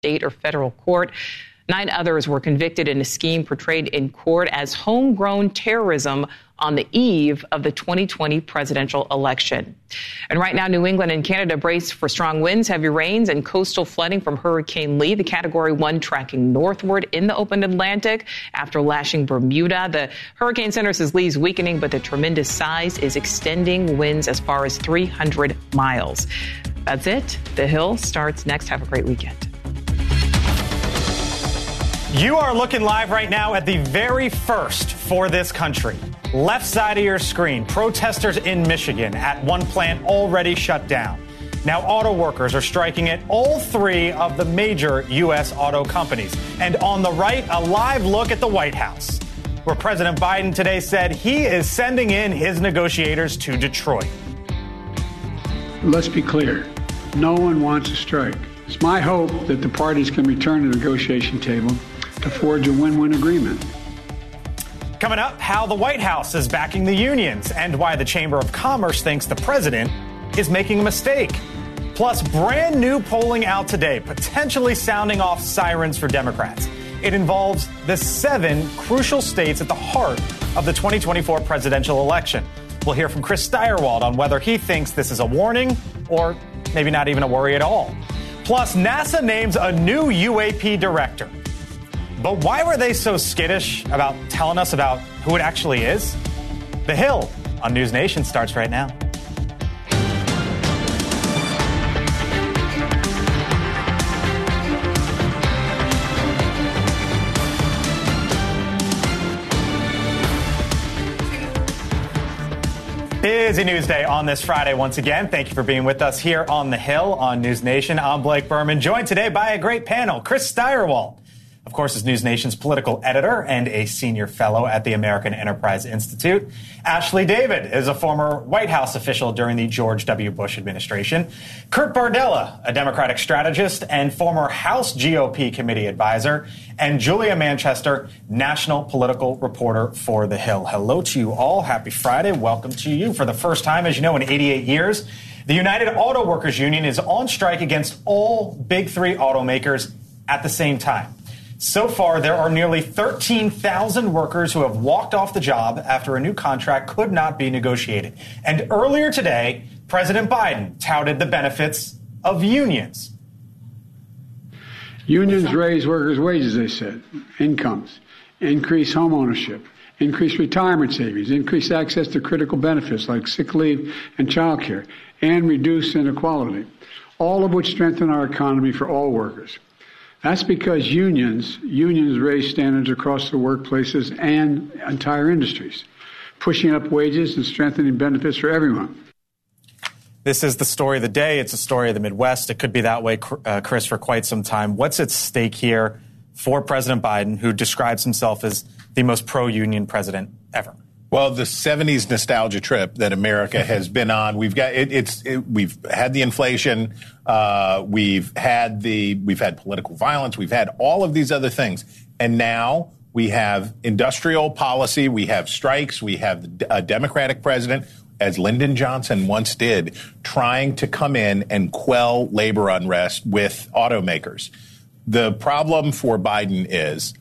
state or federal court. Nine others were convicted in a scheme portrayed in court as homegrown terrorism on the eve of the 2020 presidential election. And right now, New England and Canada brace for strong winds, heavy rains, and coastal flooding from Hurricane Lee, the Category 1 tracking northward in the open Atlantic after lashing Bermuda. The Hurricane Center says Lee's weakening, but the tremendous size is extending winds as far as 300 miles. That's it. The Hill starts next. Have a great weekend. You are looking live right now at the very first for this country. Left side of your screen, protesters in Michigan at one plant already shut down. Now, auto workers are striking at all three of the major U.S. auto companies. And on the right, a live look at the White House, where President Biden today said he is sending in his negotiators to Detroit. Let's be clear no one wants a strike. It's my hope that the parties can return to the negotiation table to forge a win win agreement. Coming up, how the White House is backing the unions and why the Chamber of Commerce thinks the president is making a mistake. Plus, brand new polling out today, potentially sounding off sirens for Democrats. It involves the seven crucial states at the heart of the 2024 presidential election. We'll hear from Chris Stirewalt on whether he thinks this is a warning or maybe not even a worry at all. Plus, NASA names a new UAP director. But why were they so skittish about telling us about who it actually is? The Hill on News Nation starts right now. Busy news day on this Friday once again. Thank you for being with us here on the Hill on News Nation. I'm Blake Burman, joined today by a great panel. Chris Stirewalt, of course, is News Nation's political editor and a senior fellow at the American Enterprise Institute. Ashley Davis is a former White House official during the George W. Bush administration. Kurt Bardella, a Democratic strategist and former House GOP committee advisor. And Julia Manchester, national political reporter for The Hill. Hello to you all. Happy Friday. Welcome to you. For the first time, as you know, in 88 years, the United Auto Workers Union is on strike against all big three automakers at the same time. So far, there are nearly 13,000 workers who have walked off the job after a new contract could not be negotiated. And earlier today, President Biden touted the benefits of unions. Unions raise workers' wages, they said, incomes, increase home ownership, increase retirement savings, increase access to critical benefits like sick leave and child care, and reduce inequality, all of which strengthen our economy for all workers. That's because unions unions raise standards across the workplaces and entire industries, pushing up wages and strengthening benefits for everyone. This is the story of the day. It's a story of the Midwest. It could be that way, uh, Chris, for quite some time. What's at stake here for President Biden, who describes himself as the most pro-union president ever? Well, the '70s nostalgia trip that America has been on, we've got it, it's it, we've had the inflation, uh, we've had the we've had political violence, we've had all of these other things, and now we have industrial policy, we have strikes, we have a Democratic president, as Lyndon Johnson once did, trying to come in and quell labor unrest with automakers. The problem for Biden is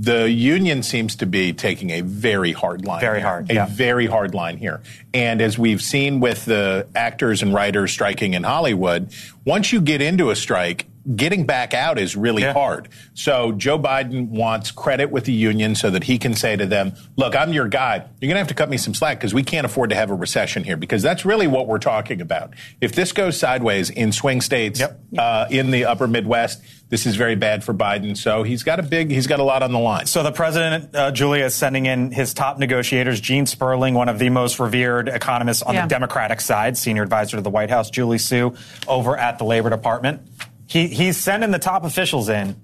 the union seems to be taking a very hard line. Very here, hard. A yeah. very hard line here. And as we've seen with the actors and writers striking in Hollywood, once you get into a strike, getting back out is really yeah. hard. So Joe Biden wants credit with the union so that he can say to them, look, I'm your guy. You're going to have to cut me some slack because we can't afford to have a recession here because that's really what we're talking about. If this goes sideways in swing states yep. uh, in the upper Midwest, this is very bad for Biden. So he's got a big, he's got a lot on the line. So the president, uh, Julia, is sending in his top negotiators, Gene Sperling, one of the most revered economists on yeah. the Democratic side, senior advisor to the White House, Julie Su, over at the Labor Department. He, he's sending the top officials in.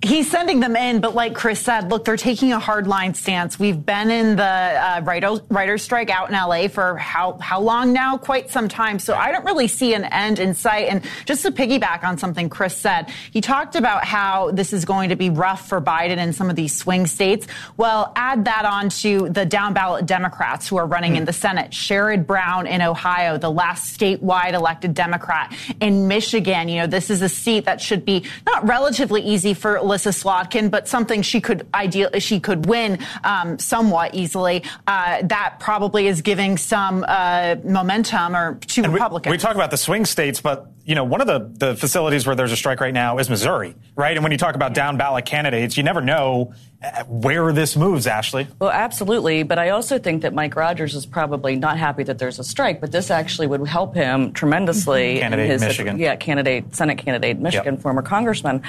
He's sending them in, but like Chris said, look, they're taking a hard line stance. We've been in the uh, writer, writer's strike out in LA for how, how long now? Quite some time. So I don't really see an end in sight. And just to piggyback on something Chris said, he talked about how this is going to be rough for Biden in some of these swing states. Well, add that on to the down ballot Democrats who are running mm. in the Senate. Sherrod Brown in Ohio, the last statewide elected Democrat. In Michigan, you know, this is a seat that should be not relatively easy for Elissa Slotkin, but something she could ideal she could win um, somewhat easily. Uh, that probably is giving some uh, momentum or to and Republicans. We, we talk about the swing states, but you know, one of the, the facilities where there's a strike right now is Missouri, right? And when you talk about down ballot candidates, you never know where this moves, Ashley. Well, absolutely. But I also think that Mike Rogers is probably not happy that there's a strike, but this actually would help him tremendously. Candidate his, Michigan. Yeah, candidate, Senate candidate, Michigan, yep. former congressman.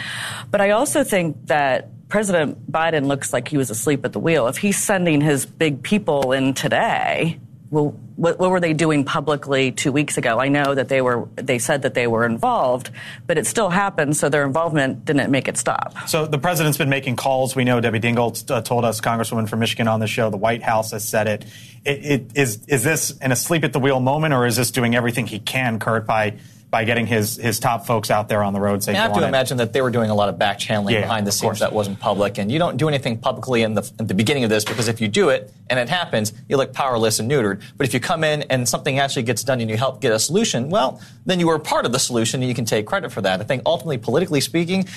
But I also think that President Biden looks like he was asleep at the wheel. If he's sending his big people in today, well, what, what, were they doing publicly two weeks ago? I know that they were, they said that they were involved, but it still happened, so their involvement didn't make it stop. So the president's been making calls. We know Debbie Dingell uh, told us, Congresswoman from Michigan on the show, the White House has said it. It, it. Is, is this an asleep at the wheel moment, or is this doing everything he can, Kurt, by by getting his his top folks out there on the road saying. I have to imagine that they were doing a lot of back channeling yeah, behind the scenes that wasn't public, and you don't do anything publicly in the, in the beginning of this because if you do it and it happens, you look powerless and neutered. But if you come in and something actually gets done and you help get a solution, well, then you were part of the solution and you can take credit for that. I think ultimately, politically speaking.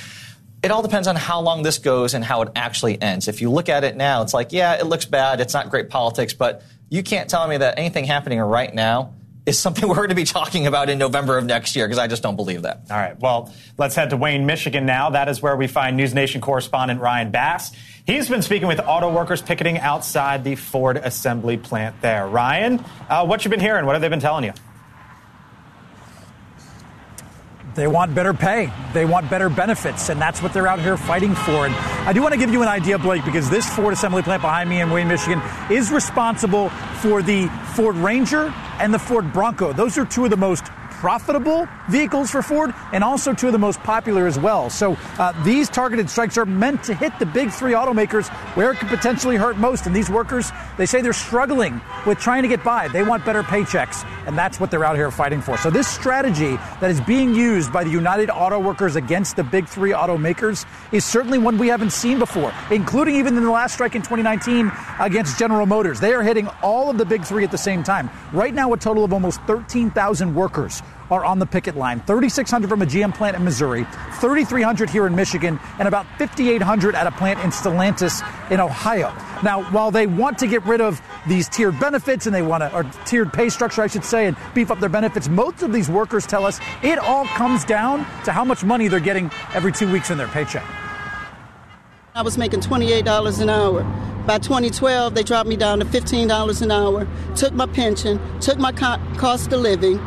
It all depends on how long this goes and how it actually ends. If you look at it now, it's like, yeah, it looks bad. It's not great politics, but you can't tell me that anything happening right now is something we're going to be talking about in November of next year because I just don't believe that. All right. Well, let's head to Wayne, Michigan now. That is where we find News Nation correspondent Ryan Bass. He's been speaking with auto workers picketing outside the Ford assembly plant there. Ryan, uh, what you been hearing? What have they been telling you? They want better pay. They want better benefits, and that's what they're out here fighting for. And I do want to give you an idea, Blake, because this Ford assembly plant behind me in Wayne, Michigan, is responsible for the Ford Ranger and the Ford Bronco. Those are two of the most profitable vehicles for Ford and also two of the most popular as well. So uh, these targeted strikes are meant to hit the big three automakers where it could potentially hurt most. And these workers, they say they're struggling with trying to get by. They want better paychecks, and that's what they're out here fighting for. So this strategy that is being used by the United Auto Workers against the big three automakers is certainly one we haven't seen before, including even in the last strike in 2019 against General Motors. They are hitting all of the big three at the same time. Right now, a total of almost 13,000 workers are on the picket line 3,600 from a GM plant in Missouri, 3,300 here in Michigan, and about 5,800 at a plant in Stellantis in Ohio. Now, while they want to get rid of these tiered benefits and they want to, or tiered pay structure, I should say, and beef up their benefits, most of these workers tell us it all comes down to how much money they're getting every two weeks in their paycheck. I was making $28 an hour. By 2012, they dropped me down to $15 an hour, took my pension, took my cost of living,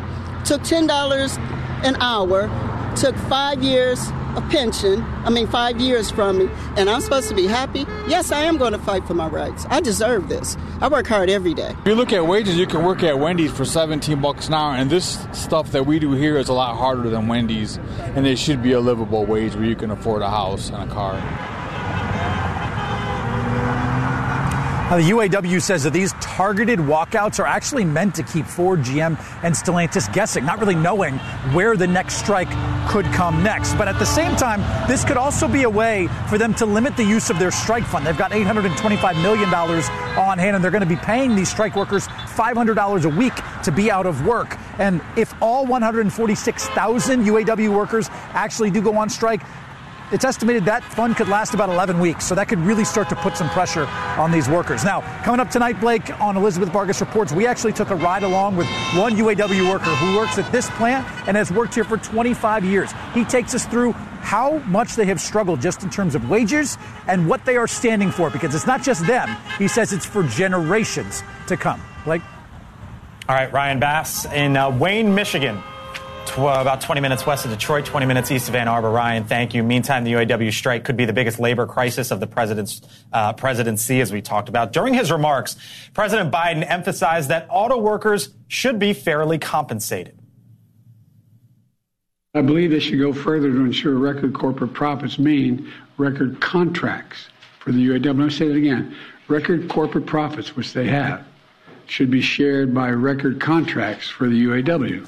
took $10 an hour, took five years of pension, I mean, five years from me, and I'm supposed to be happy? Yes, I am going to fight for my rights. I deserve this. I work hard every day. If you look at wages, you can work at Wendy's for 17 bucks an hour, and this stuff that we do here is a lot harder than Wendy's, and it should be a livable wage where you can afford a house and a car. Now, the UAW says that these targeted walkouts are actually meant to keep Ford, GM, and Stellantis guessing, not really knowing where the next strike could come next. But at the same time, this could also be a way for them to limit the use of their strike fund. They've got $825 million on hand, and they're going to be paying these strike workers $500 a week to be out of work. And if all 146,000 UAW workers actually do go on strike, it's estimated that fund could last about 11 weeks, so that could really start to put some pressure on these workers. Now, coming up tonight, Blake, on Elizabeth Vargas Reports, we actually took a ride along with one UAW worker who works at this plant and has worked here for 25 years. He takes us through how much they have struggled just in terms of wages and what they are standing for, because it's not just them. He says it's for generations to come. Blake? All right, Ryan Bass in uh, Wayne, Michigan tw- about 20 minutes west of Detroit, 20 minutes east of Ann Arbor. Ryan, thank you. Meantime, the UAW strike could be the biggest labor crisis of the president's uh, presidency, as we talked about. During his remarks, President Biden emphasized that auto workers should be fairly compensated. I believe they should go further to ensure record corporate profits mean record contracts for the UAW. Let me say that again. Record corporate profits, which they have, should be shared by record contracts for the UAW.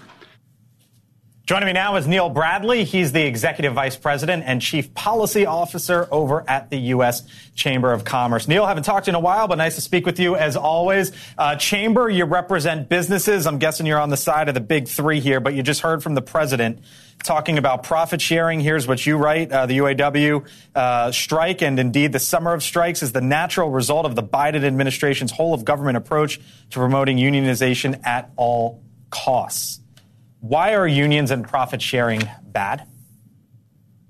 Joining me now is Neil Bradley. He's the Executive Vice President and Chief Policy Officer over at the U.S. Chamber of Commerce. Neil, haven't talked in a while, but nice to speak with you as always. Uh, Chamber, you represent businesses. I'm guessing you're on the side of the big three here, but you just heard from the President talking about profit sharing. Here's what you write. Uh, the UAW uh, strike and indeed the summer of strikes is the natural result of the Biden administration's whole of government approach to promoting unionization at all costs. Why are unions and profit sharing bad?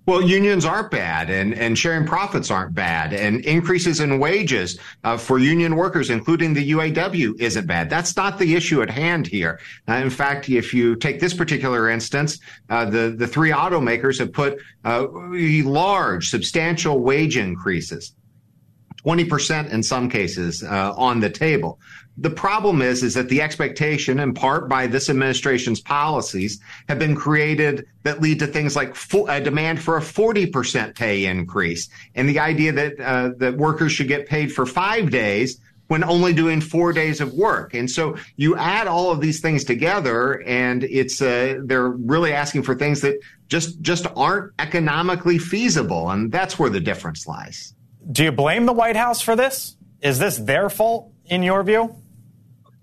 Well, unions aren't bad, and, and sharing profits aren't bad, and increases in wages uh, for union workers, including the UAW, isn't bad. That's not the issue at hand here. Uh, in fact, if you take this particular instance, uh, the the three automakers have put uh, large, substantial wage increases. 20% in some cases uh, on the table the problem is is that the expectation in part by this administration's policies have been created that lead to things like a demand for a 40% pay increase and the idea that uh, that workers should get paid for 5 days when only doing 4 days of work. And so you add all of these things together and it's uh, they're really asking for things that just just aren't economically feasible and that's where the difference lies. Do you blame the white house for this? Is this their fault in your view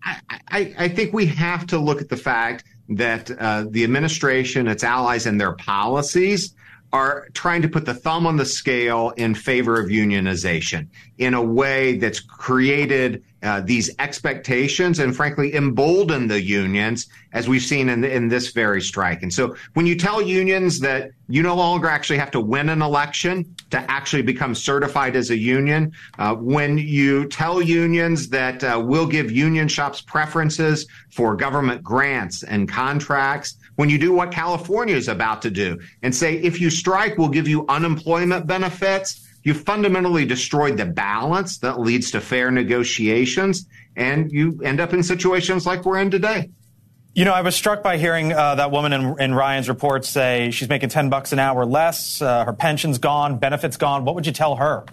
I, I, think we have to look at the fact that uh, the administration, its allies, and their policies are trying to put the thumb on the scale in favor of unionization in a way that's created uh, these expectations and frankly embolden the unions as we've seen in, in this very strike. And so when you tell unions that you no longer actually have to win an election to actually become certified as a union, uh, when you tell unions that uh, we'll give union shops preferences for government grants and contracts, when you do what California is about to do and say, if you strike, we'll give you unemployment benefits, you fundamentally destroyed the balance that leads to fair negotiations, and you end up in situations like we're in today. You know, I was struck by hearing uh, that woman in, in, Ryan's report say she's making 10 bucks an hour less, uh, her pension's gone, benefits gone. What would you tell her?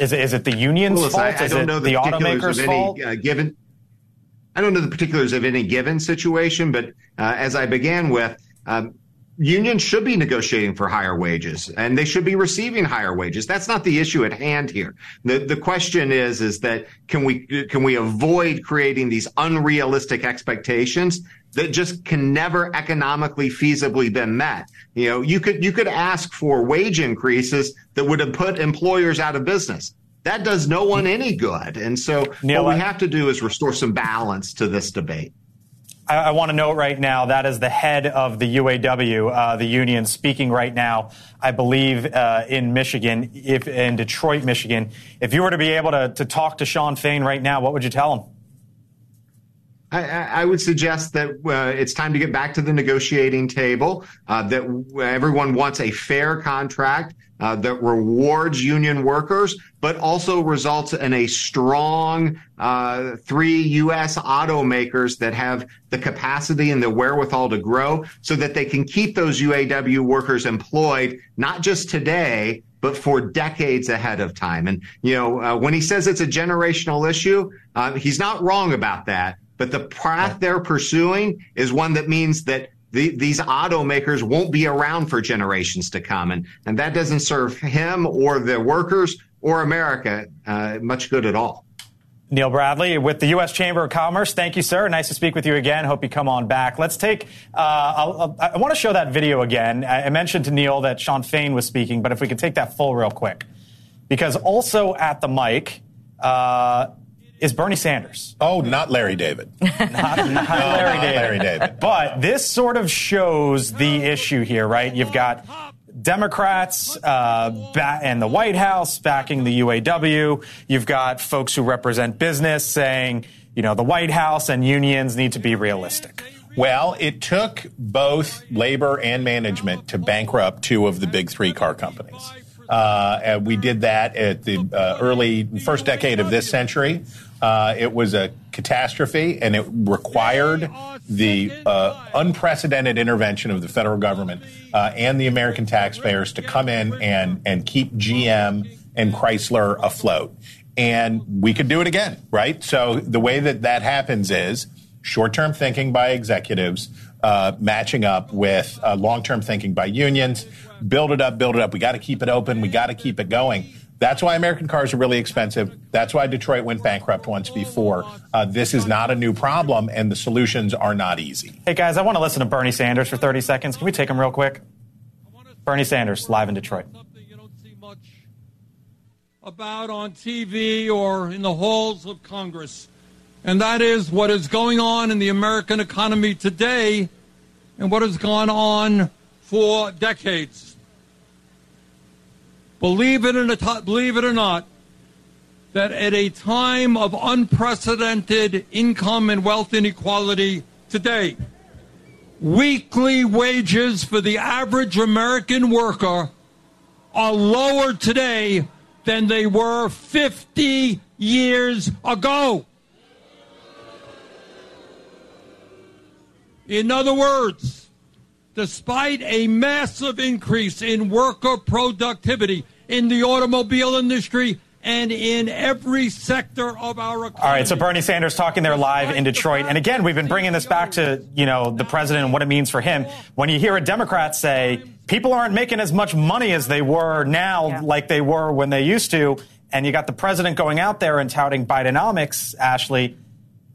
Is it, is it the union's well, fault? I, I is it the, the automaker's fault? Uh, given, I don't know the particulars of any given situation, but uh, as I began with, um, unions should be negotiating for higher wages and they should be receiving higher wages. That's not the issue at hand here. The the question is is that can we can we avoid creating these unrealistic expectations that just can never economically feasibly be met. You know, you could you could ask for wage increases that would have put employers out of business. That does no one any good. And so Neil, what we have to do is restore some balance to this debate. I, I want to note right now that is the head of the UAW, uh, the union, speaking right now. I believe uh, in Michigan, if in Detroit, Michigan. If you were to be able to, to talk to Shawn Fain right now, what would you tell him? I, I, would suggest that uh, it's time to get back to the negotiating table. Uh, that everyone wants a fair contract uh, that rewards union workers, but also results in a strong uh, three U.S. automakers that have the capacity and the wherewithal to grow, so that they can keep those UAW workers employed not just today, but for decades ahead of time. And you know, uh, when he says it's a generational issue, uh, he's not wrong about that. But the path they're pursuing is one that means that the, these automakers won't be around for generations to come. And, and that doesn't serve him or the workers or America uh, much good at all. Neil Bradley with the U.S. Chamber of Commerce. Thank you, sir. Nice to speak with you again. Hope you come on back. Let's take, uh, I'll, i want to show that video again. I, mentioned to Neil that Shawn Fain was speaking, but if we could take that full real quick. Because also at the mic, uh, is Bernie Sanders. Oh, not Larry David. not, not no, Larry, not David. Larry David. But this sort of shows the issue here, right? You've got Democrats uh, and the White House backing the UAW. You've got folks who represent business saying, you know, the White House and unions need to be realistic. Well, it took both labor and management to bankrupt two of the big three car companies. Uh, we did that at the uh, early first decade of this century Uh, it was a catastrophe, and it required the uh, unprecedented intervention of the federal government uh, and the American taxpayers to come in and and keep GM and Chrysler afloat. And we could do it again, right? So the way that that happens is short-term thinking by executives uh, matching up with uh, long-term thinking by unions. Build it up, build it up. We got to keep it open. We got to keep it going. That's why American cars are really expensive. That's why Detroit went bankrupt once before. Uh, this is not a new problem, and the solutions are not easy. Hey, guys, I want to listen to Bernie Sanders for 30 seconds. Can we take him real quick? Bernie Sanders, live in Detroit. Something you don't see much About on TV or in the halls of Congress. And that is what is going on in the American economy today and what has gone on for decades. Believe it, or, believe it or not, that at a time of unprecedented income and wealth inequality today, weekly wages for the average American worker are lower today than they were 50 years ago. In other words, despite a massive increase in worker productivity in the automobile industry and in every sector of our economy. All right, so Bernie Sanders talking there live in Detroit. And again, we've been bringing this back to, you know, the president and what it means for him. When you hear a Democrat say, people aren't making as much money as they were now yeah. like they were when they used to, and you got the president going out there and touting Bidenomics, Ashley,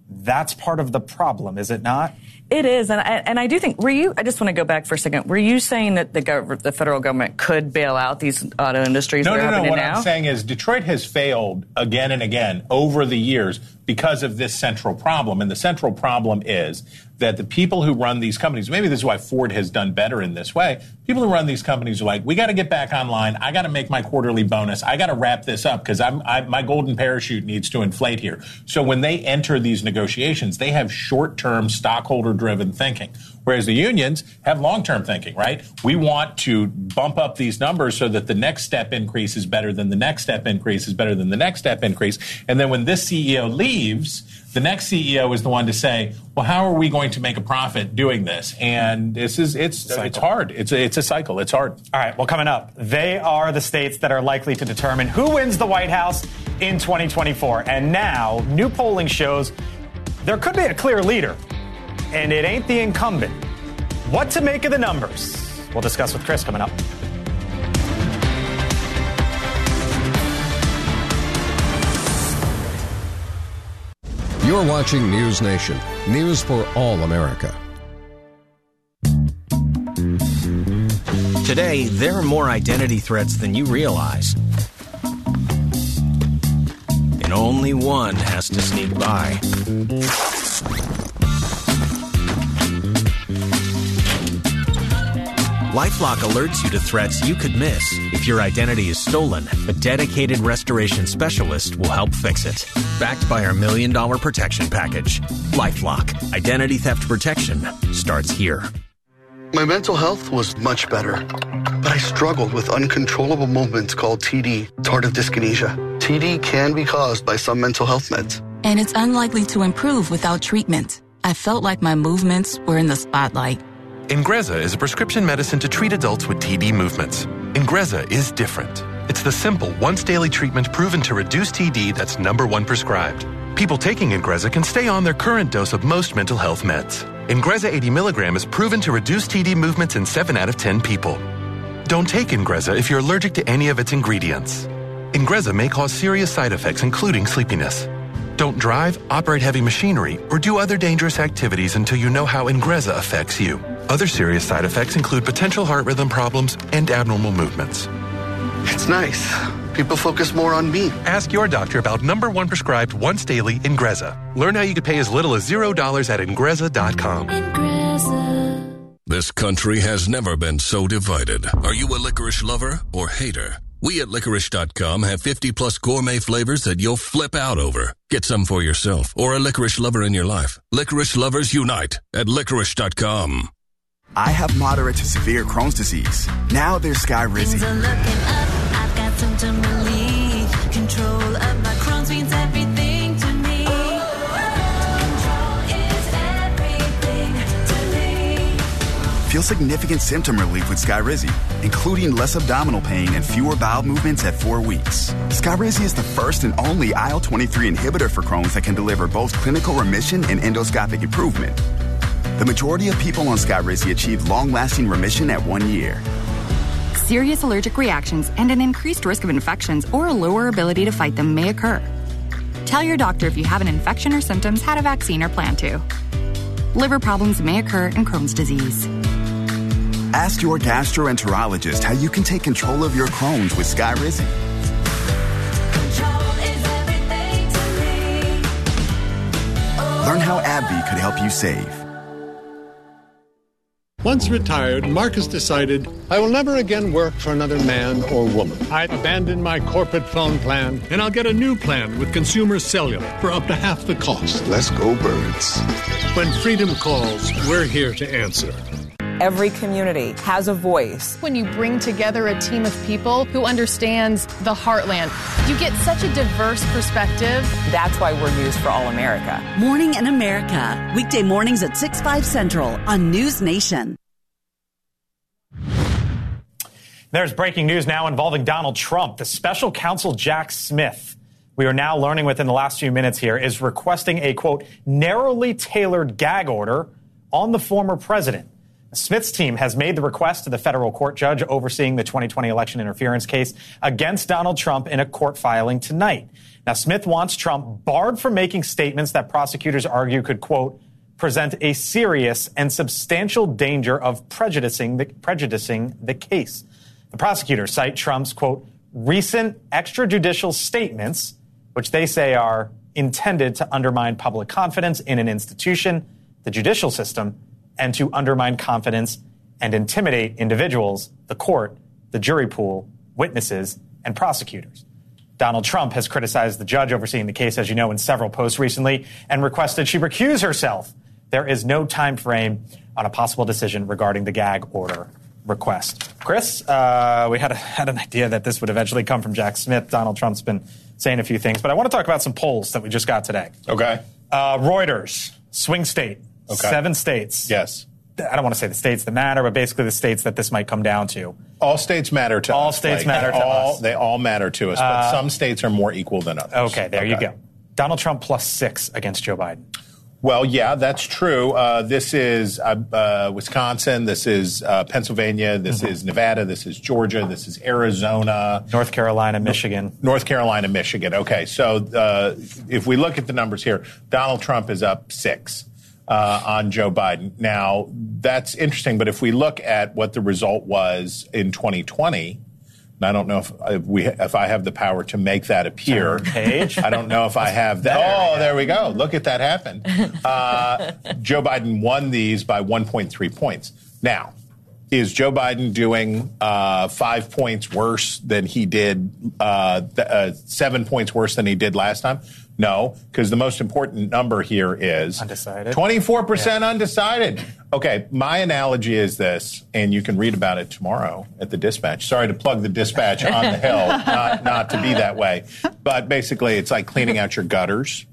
that's part of the problem, is it not? It is, and I, and I do think. Were you? I just want to go back for a second. Were you saying that the gov- the federal government could bail out these auto industries? No, no, no. What now? I'm saying is Detroit has failed again and again over the years because of this central problem, and the central problem is that the people who run these companies, maybe this is why Ford has done better in this way. People who run these companies are like, we got to get back online. I got to make my quarterly bonus. I got to wrap this up because I'm I, my golden parachute needs to inflate here. So when they enter these negotiations, they have short-term stockholder-driven thinking. Whereas the unions have long-term thinking, right? We want to bump up these numbers so that the next step increase is better than the next step increase is better than the next step increase. And then when this CEO leaves, the next CEO is the one to say, "Well, how are we going to make a profit doing this?" And this is it's it's hard. It's a, it's a cycle. It's hard. All right. Well, coming up, they are the states that are likely to determine who wins the White House in 2024. And now, new polling shows there could be a clear leader, and it ain't the incumbent. What to make of the numbers? We'll discuss with Chris coming up. You're watching News Nation, news for all America. Today, there are more identity threats than you realize. And only one has to sneak by. Lifelock alerts you to threats you could miss. If your identity is stolen, a dedicated restoration specialist will help fix it. Backed by our million dollar protection package. Lifelock. Identity theft protection starts here. My mental health was much better, but I struggled with uncontrollable movements called TD, tardive dyskinesia. TD can be caused by some mental health meds. And it's unlikely to improve without treatment. I felt like my movements were in the spotlight. Ingrezza is a prescription medicine to treat adults with TD movements. Ingrezza is different. It's the simple, once daily treatment proven to reduce TD that's number one prescribed. People taking Ingrezza can stay on their current dose of most mental health meds. Ingrezza 80 milligram is proven to reduce TD movements in 7 out of 10 people. Don't take Ingrezza if you're allergic to any of its ingredients. Ingrezza may cause serious side effects, including sleepiness. Don't drive, operate heavy machinery, or do other dangerous activities until you know how Ingrezza affects you. Other serious side effects include potential heart rhythm problems and abnormal movements. It's nice. People focus more on me. Ask your doctor about number one prescribed once daily Ingrezza. Learn how you could pay as little as $0 at Ingrezza.com. Ingrezza. This country has never been so divided. Are you a licorice lover or hater? We at licorice.com have 50 plus gourmet flavors that you'll flip out over. Get some for yourself or a licorice lover in your life. Licorice lovers unite at licorice.com. I have moderate to severe Crohn's disease. Now there's Skyrizi. Feel significant symptom relief with Skyrizi, including less abdominal pain and fewer bowel movements at four weeks. Skyrizi is the first and only IL-23 inhibitor for Crohn's that can deliver both clinical remission and endoscopic improvement. The majority of people on Skyrizi achieve long-lasting remission at one year. Serious allergic reactions and an increased risk of infections or a lower ability to fight them may occur. Tell your doctor if you have an infection or symptoms, had a vaccine, or plan to. Liver problems may occur in Crohn's disease. Ask your gastroenterologist how you can take control of your Crohn's with Skyrizi. Learn how AbbVie could help you save. Once retired, Marcus decided, I will never again work for another man or woman. I abandoned my corporate phone plan, and I'll get a new plan with Consumer Cellular for up to half the cost. Let's go, birds. When freedom calls, we're here to answer. Every community has a voice. When you bring together a team of people who understands the heartland, you get such a diverse perspective. That's why we're News for All America. Morning in America. Weekday mornings at 6, 5 Central on News Nation. There's breaking news now involving Donald Trump. The special counsel Jack Smith, we are now learning within the last few minutes here, is requesting a quote, narrowly tailored gag order on the former president. Smith's team has made the request to the federal court judge overseeing the 2020 election interference case against Donald Trump in a court filing tonight. Now, Smith wants Trump barred from making statements that prosecutors argue could, quote, present a serious and substantial danger of prejudicing the, prejudicing the case. The prosecutors cite Trump's, quote, recent extrajudicial statements, which they say are intended to undermine public confidence in an institution, the judicial system, and to undermine confidence and intimidate individuals, the court, the jury pool, witnesses, and prosecutors. Donald Trump has criticized the judge overseeing the case, as you know, in several posts recently and requested she recuse herself. There is no time frame on a possible decision regarding the gag order request. Chris, uh, we had, a, had an idea that this would eventually come from Jack Smith. Donald Trump's been saying a few things, but I want to talk about some polls that we just got today. Okay. Uh, Reuters, swing state, Okay. seven states. Yes. I don't want to say the states that matter, but basically the states that this might come down to. All states matter to All us. states Blake. matter to all, us. They all matter to us, but Uh, some states are more equal than others. Okay, there you go. Donald Trump plus six against Joe Biden. Well, yeah, that's true. Uh, this is uh, uh, Wisconsin. This is uh, Pennsylvania. This Mm-hmm. is Nevada. This is Georgia. This is Arizona. North Carolina, Michigan. North Carolina, Michigan. Okay, so uh, if we look at the numbers here, Donald Trump is up six uh, on Joe Biden. Now, that's interesting, but if we look at what the result was in 2020, and I don't know if, if we if I have the power to make that appear. Page? I don't know if I have that. Oh, there we go. Look at that happen. Uh, Joe Biden won these by 1.3 points. Now, is Joe Biden doing uh, five points worse than he did, uh, th- uh, seven points worse than he did last time? No, because the most important number here is Undecided. 24% undecided. Okay, my analogy is this, and you can read about it tomorrow at the dispatch. Sorry to plug the dispatch on the hill, not, not to be that way. But basically, it's like cleaning out your gutters.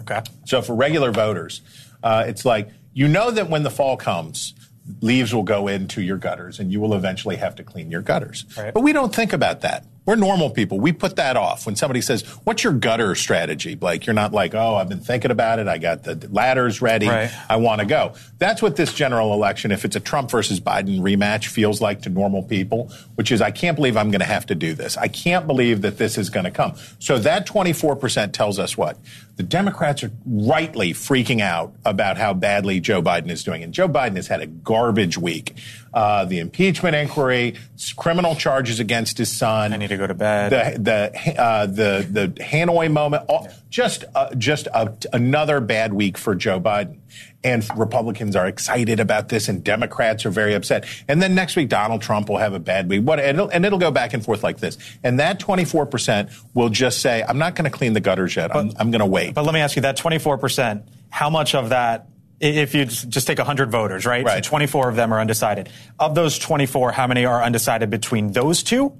Okay. So for regular voters, uh, it's like you know that when the fall comes, leaves will go into your gutters and you will eventually have to clean your gutters. Right. But we don't think about that. We're normal people. We put that off. When somebody says, What's your gutter strategy? Blake, you're not like, Oh, I've been thinking about it. I got the ladders ready. Right. I want to go. That's what this general election, if it's a Trump versus Biden rematch, feels like to normal people, which is, I can't believe I'm going to have to do this. I can't believe that this is going to come. So that 24% tells us what? The Democrats are rightly freaking out about how badly Joe Biden is doing. And Joe Biden has had a garbage week. Uh, the impeachment inquiry, criminal charges against his son. I need to go to bed. The the uh, the the Hanoi moment. All, just uh, just a, another bad week for Joe Biden. And Republicans are excited about this, and Democrats are very upset. And then next week, Donald Trump will have a bad week. What? And it'll, and it'll go back and forth like this. And that 24 percent will just say, "I'm not going to clean the gutters yet. I'm, I'm going to wait." But let me ask you that 24%, how much of that, if you just just take 100 voters, right? Right. So 24 of them are undecided. Of those 24, how many are undecided between those two?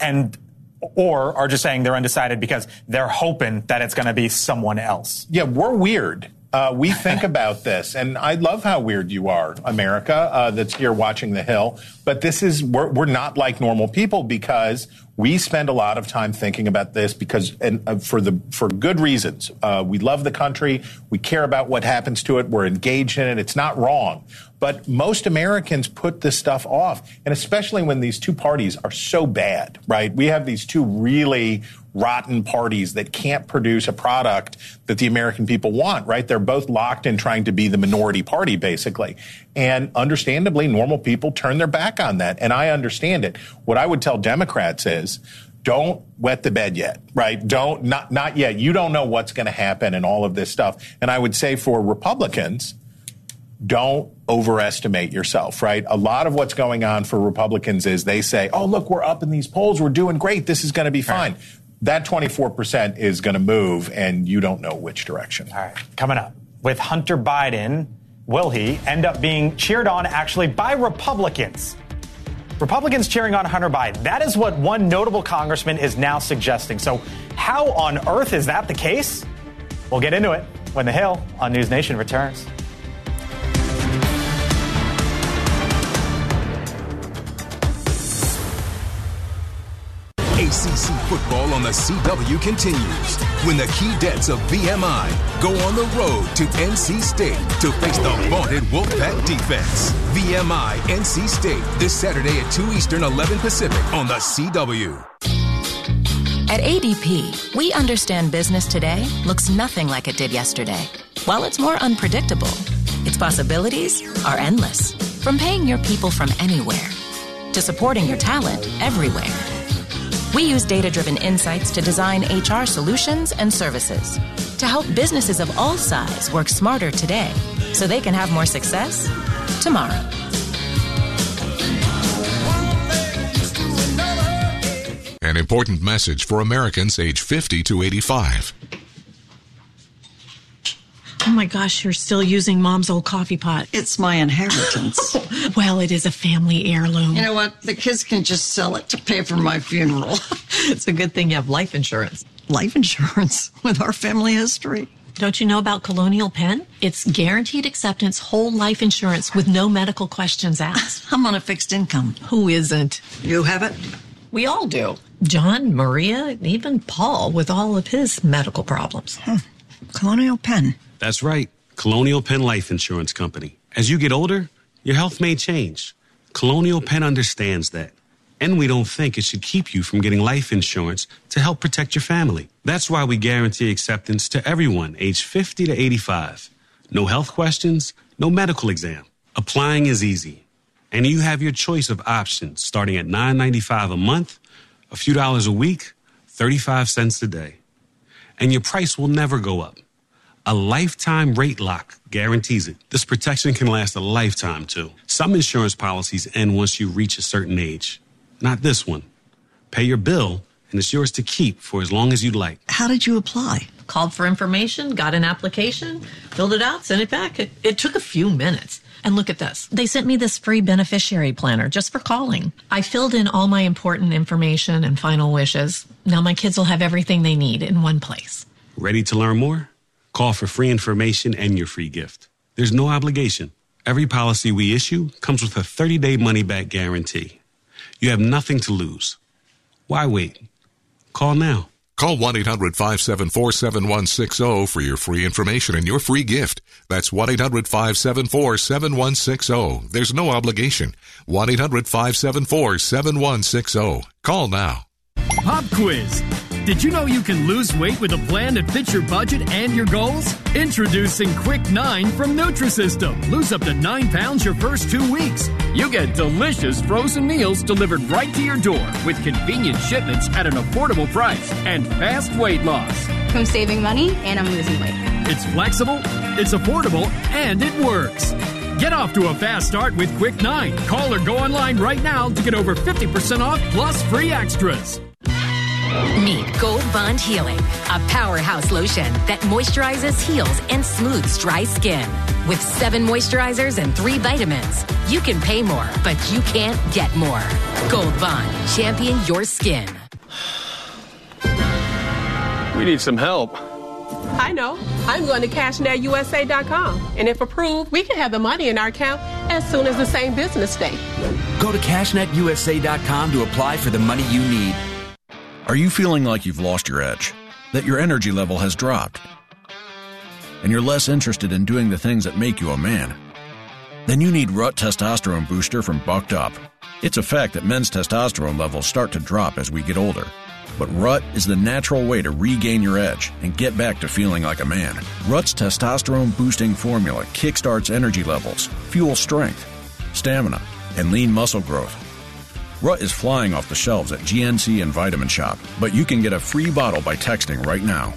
And, or are just saying they're undecided because they're hoping that it's going to be someone else? Yeah, we're weird. Uh, we think about this, and I love how weird you are, America, uh, that's here watching the Hill. But this is we're, we're not like normal people because we spend a lot of time thinking about this because and uh, for the for good reasons. Uh, we love the country, we care about what happens to it, we're engaged in it. It's not wrong, but most Americans put this stuff off, and especially when these two parties are so bad, right? We have these two really rotten parties that can't produce a product that the American people want, right? They're both locked in trying to be the minority party, basically. And understandably, normal people turn their back on that. And I understand it. What I would tell Democrats is, don't wet the bed yet, right? Don't, not, not yet. You don't know what's going to happen and all of this stuff. And I would say for Republicans, don't overestimate yourself, right? A lot of what's going on for Republicans is they say, oh, look, we're up in these polls. We're doing great. This is going to be fine. Right that 24% is going to move, and you don't know which direction. All right, coming up with Hunter Biden, will he end up being cheered on actually by Republicans? Republicans cheering on Hunter Biden. That is what one notable congressman is now suggesting. So, how on earth is that the case? We'll get into it when The Hill on News Nation returns. ACC football on the CW continues when the Keydets of VMI go on the road to NC State to face the vaunted Wolfpack defense. VMI NC State this Saturday at 2 Eastern, 11 Pacific on the CW. At ADP, we understand business today looks nothing like it did yesterday. While it's more unpredictable, its possibilities are endless. From paying your people from anywhere to supporting your talent everywhere. We use data driven insights to design HR solutions and services to help businesses of all size work smarter today so they can have more success tomorrow. An important message for Americans age 50 to 85. Oh my gosh, you're still using mom's old coffee pot. It's my inheritance. well, it is a family heirloom. You know what? The kids can just sell it to pay for my funeral. it's a good thing you have life insurance. Life insurance with our family history. Don't you know about Colonial Penn? It's guaranteed acceptance whole life insurance with no medical questions asked. I'm on a fixed income. Who isn't? You have it? We all do. John, Maria, even Paul with all of his medical problems. Hmm. Colonial Penn. That's right. Colonial Penn Life Insurance Company. As you get older, your health may change. Colonial Penn understands that. And we don't think it should keep you from getting life insurance to help protect your family. That's why we guarantee acceptance to everyone aged 50 to 85. No health questions, no medical exam. Applying is easy. And you have your choice of options starting at $9.95 a month, a few dollars a week, 35 cents a day. And your price will never go up. A lifetime rate lock guarantees it. This protection can last a lifetime, too. Some insurance policies end once you reach a certain age. Not this one. Pay your bill, and it's yours to keep for as long as you'd like. How did you apply? Called for information, got an application, filled it out, sent it back. It, it took a few minutes. And look at this. They sent me this free beneficiary planner just for calling. I filled in all my important information and final wishes. Now my kids will have everything they need in one place. Ready to learn more? Call for free information and your free gift. There's no obligation. Every policy we issue comes with a 30 day money back guarantee. You have nothing to lose. Why wait? Call now. Call 1 800 574 7160 for your free information and your free gift. That's 1 800 574 7160. There's no obligation. 1 800 574 7160. Call now. Pop quiz. Did you know you can lose weight with a plan that fits your budget and your goals? Introducing Quick 9 from Nutrisystem. Lose up to 9 pounds your first two weeks. You get delicious frozen meals delivered right to your door with convenient shipments at an affordable price and fast weight loss. I'm saving money and I'm losing weight. It's flexible, it's affordable, and it works. Get off to a fast start with Quick 9. Call or go online right now to get over 50% off plus free extras. Meet Gold Bond Healing, a powerhouse lotion that moisturizes, heals, and smooths dry skin. With seven moisturizers and three vitamins, you can pay more, but you can't get more. Gold Bond, champion your skin. We need some help. I know. I'm going to CashNetUSA.com. And if approved, we can have the money in our account as soon as the same business day. Go to CashNetUSA.com to apply for the money you need. Are you feeling like you've lost your edge? That your energy level has dropped? And you're less interested in doing the things that make you a man? Then you need Rut Testosterone Booster from Bucked Up. It's a fact that men's testosterone levels start to drop as we get older. But Rut is the natural way to regain your edge and get back to feeling like a man. Rut's testosterone boosting formula kickstarts energy levels, fuels strength, stamina, and lean muscle growth. Rut is flying off the shelves at GNC and Vitamin Shoppe, but you can get a free bottle by texting right now.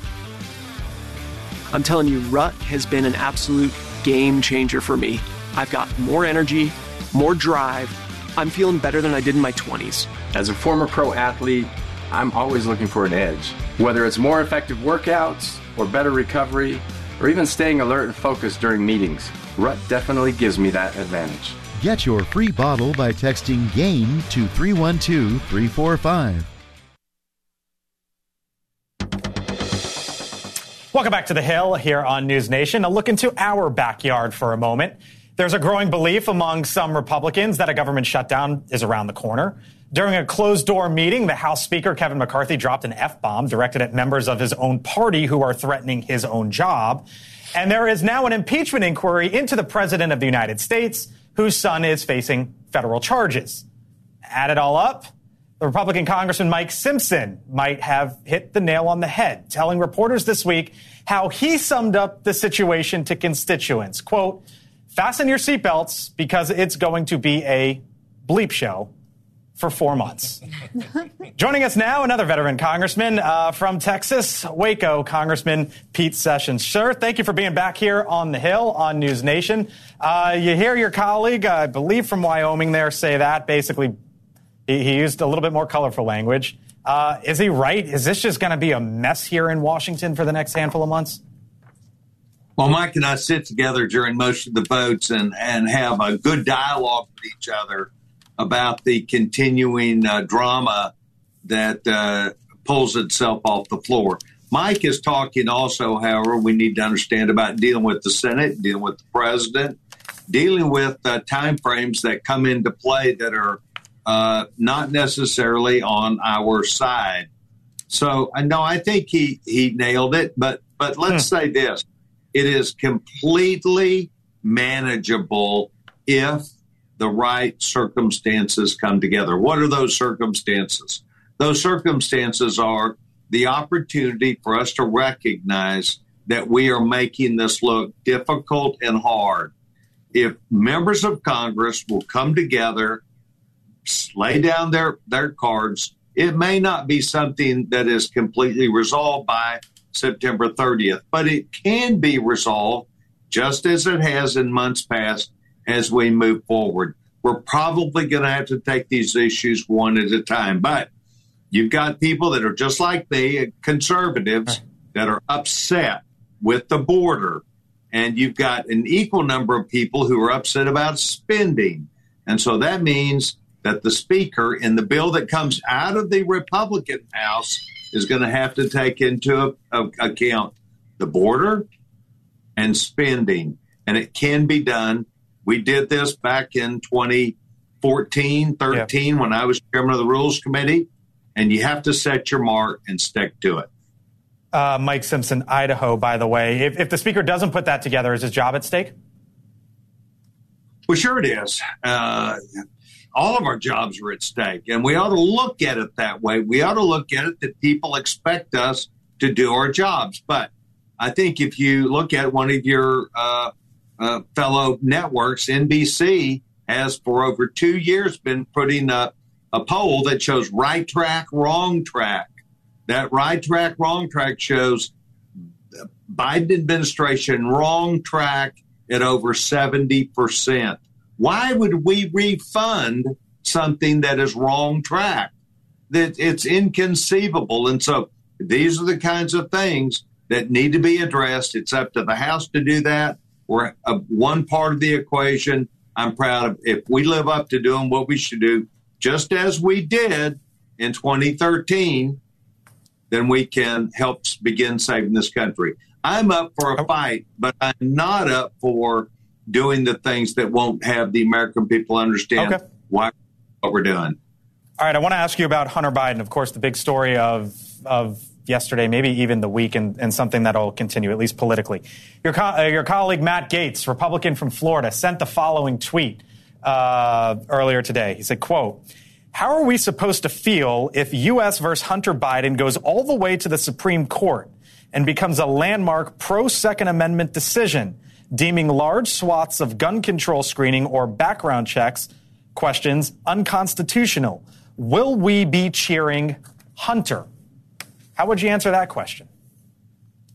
I'm telling you, Rut has been an absolute game changer for me. I've got more energy, more drive. I'm feeling better than I did in my 20s. As a former pro athlete, I'm always looking for an edge. Whether it's more effective workouts, or better recovery, or even staying alert and focused during meetings, Rut definitely gives me that advantage. Get your free bottle by texting GAME to 312 345. Welcome back to the Hill here on News Nation. A look into our backyard for a moment. There's a growing belief among some Republicans that a government shutdown is around the corner. During a closed door meeting, the House Speaker Kevin McCarthy dropped an F bomb directed at members of his own party who are threatening his own job. And there is now an impeachment inquiry into the President of the United States, whose son is facing federal charges. Add it all up, the Republican Congressman Mike Simpson might have hit the nail on the head, telling reporters this week how he summed up the situation to constituents. Quote, fasten your seatbelts because it's going to be a bleep show for four months. Joining us now, another veteran congressman uh, from Texas, Waco, Congressman Pete Sessions. Sir, thank you for being back here on the Hill on News Nation. Uh, you hear your colleague, I believe from Wyoming, there say that basically he, he used a little bit more colorful language. Uh, is he right? Is this just going to be a mess here in Washington for the next handful of months? Well, Mike and I sit together during most of the votes and, and have a good dialogue with each other about the continuing uh, drama that uh, pulls itself off the floor. Mike is talking also, however, we need to understand about dealing with the Senate, dealing with the president, dealing with uh, timeframes that come into play that are uh, not necessarily on our side. So I know I think he he nailed it, but but let's hmm. say this: it is completely manageable if the right circumstances come together. What are those circumstances? Those circumstances are the opportunity for us to recognize that we are making this look difficult and hard. If members of Congress will come together, lay down their, their cards, it may not be something that is completely resolved by September 30th, but it can be resolved just as it has in months past as we move forward. We're probably going to have to take these issues one at a time. But you've got people that are just like me, conservatives, that are upset with the border. And you've got an equal number of people who are upset about spending. And so that means that the speaker in the bill that comes out of the Republican House is going to have to take into account the border and spending. And it can be done we did this back in 2014, 13 yeah. when I was chairman of the Rules Committee, and you have to set your mark and stick to it. Uh, Mike Simpson, Idaho, by the way. If, if, the speaker doesn't put that together, is his job at stake? Well, sure it is. Uh, all of our jobs are at stake, and we ought to look at it that way. We ought to look at it that people expect us to do our jobs. But I think if you look at one of your uh, uh, fellow networks, NBC has for over two years been putting up a poll that shows right track, wrong track. That right track, wrong track shows Biden administration wrong track at over 70%. Why would we refund something that is wrong track? That it's inconceivable. And so these are the kinds of things that need to be addressed. It's up to the House to do that. We're a, one part of the equation. I'm proud of if we live up to doing what we should do, just as we did in 2013, then we can help begin saving this country. I'm up for a oh. fight, but I'm not up for doing the things that won't have the American people understand Okay. why what we're doing. All right, I want to ask you about Hunter Biden. Of course, the big story of of yesterday, maybe even the week, and, and something that'll continue at least politically. Your co- uh, your colleague Matt Gaetz, Republican from Florida, sent the following tweet uh, earlier today. He said, "quote." How are we supposed to feel if U.S. versus Hunter Biden goes all the way to the Supreme Court and becomes a landmark pro Second Amendment decision, deeming large swaths of gun control screening or background checks questions unconstitutional? Will we be cheering Hunter? How would you answer that question?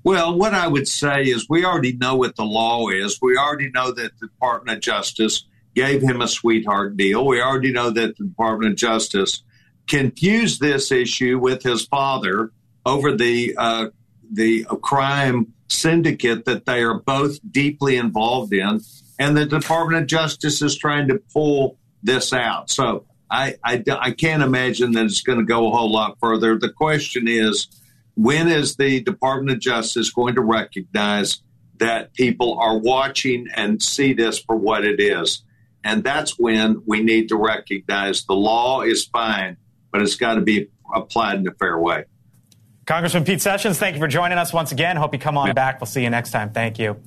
Well, what I would say is we already know what the law is. We already know that the Department of Justice gave him a sweetheart deal. We already know that the Department of Justice confused this issue with his father over the uh, the crime syndicate that they are both deeply involved in, and the Department of Justice is trying to pull this out. So I I, I can't imagine that it's going to go a whole lot further. The question is, when is the Department of Justice going to recognize that people are watching and see this for what it is? And that's when we need to recognize the law is fine, but it's got to be applied in a fair way. Congressman Pete Sessions, thank you for joining us once again. Hope you come on back. We'll see you next time. Thank you.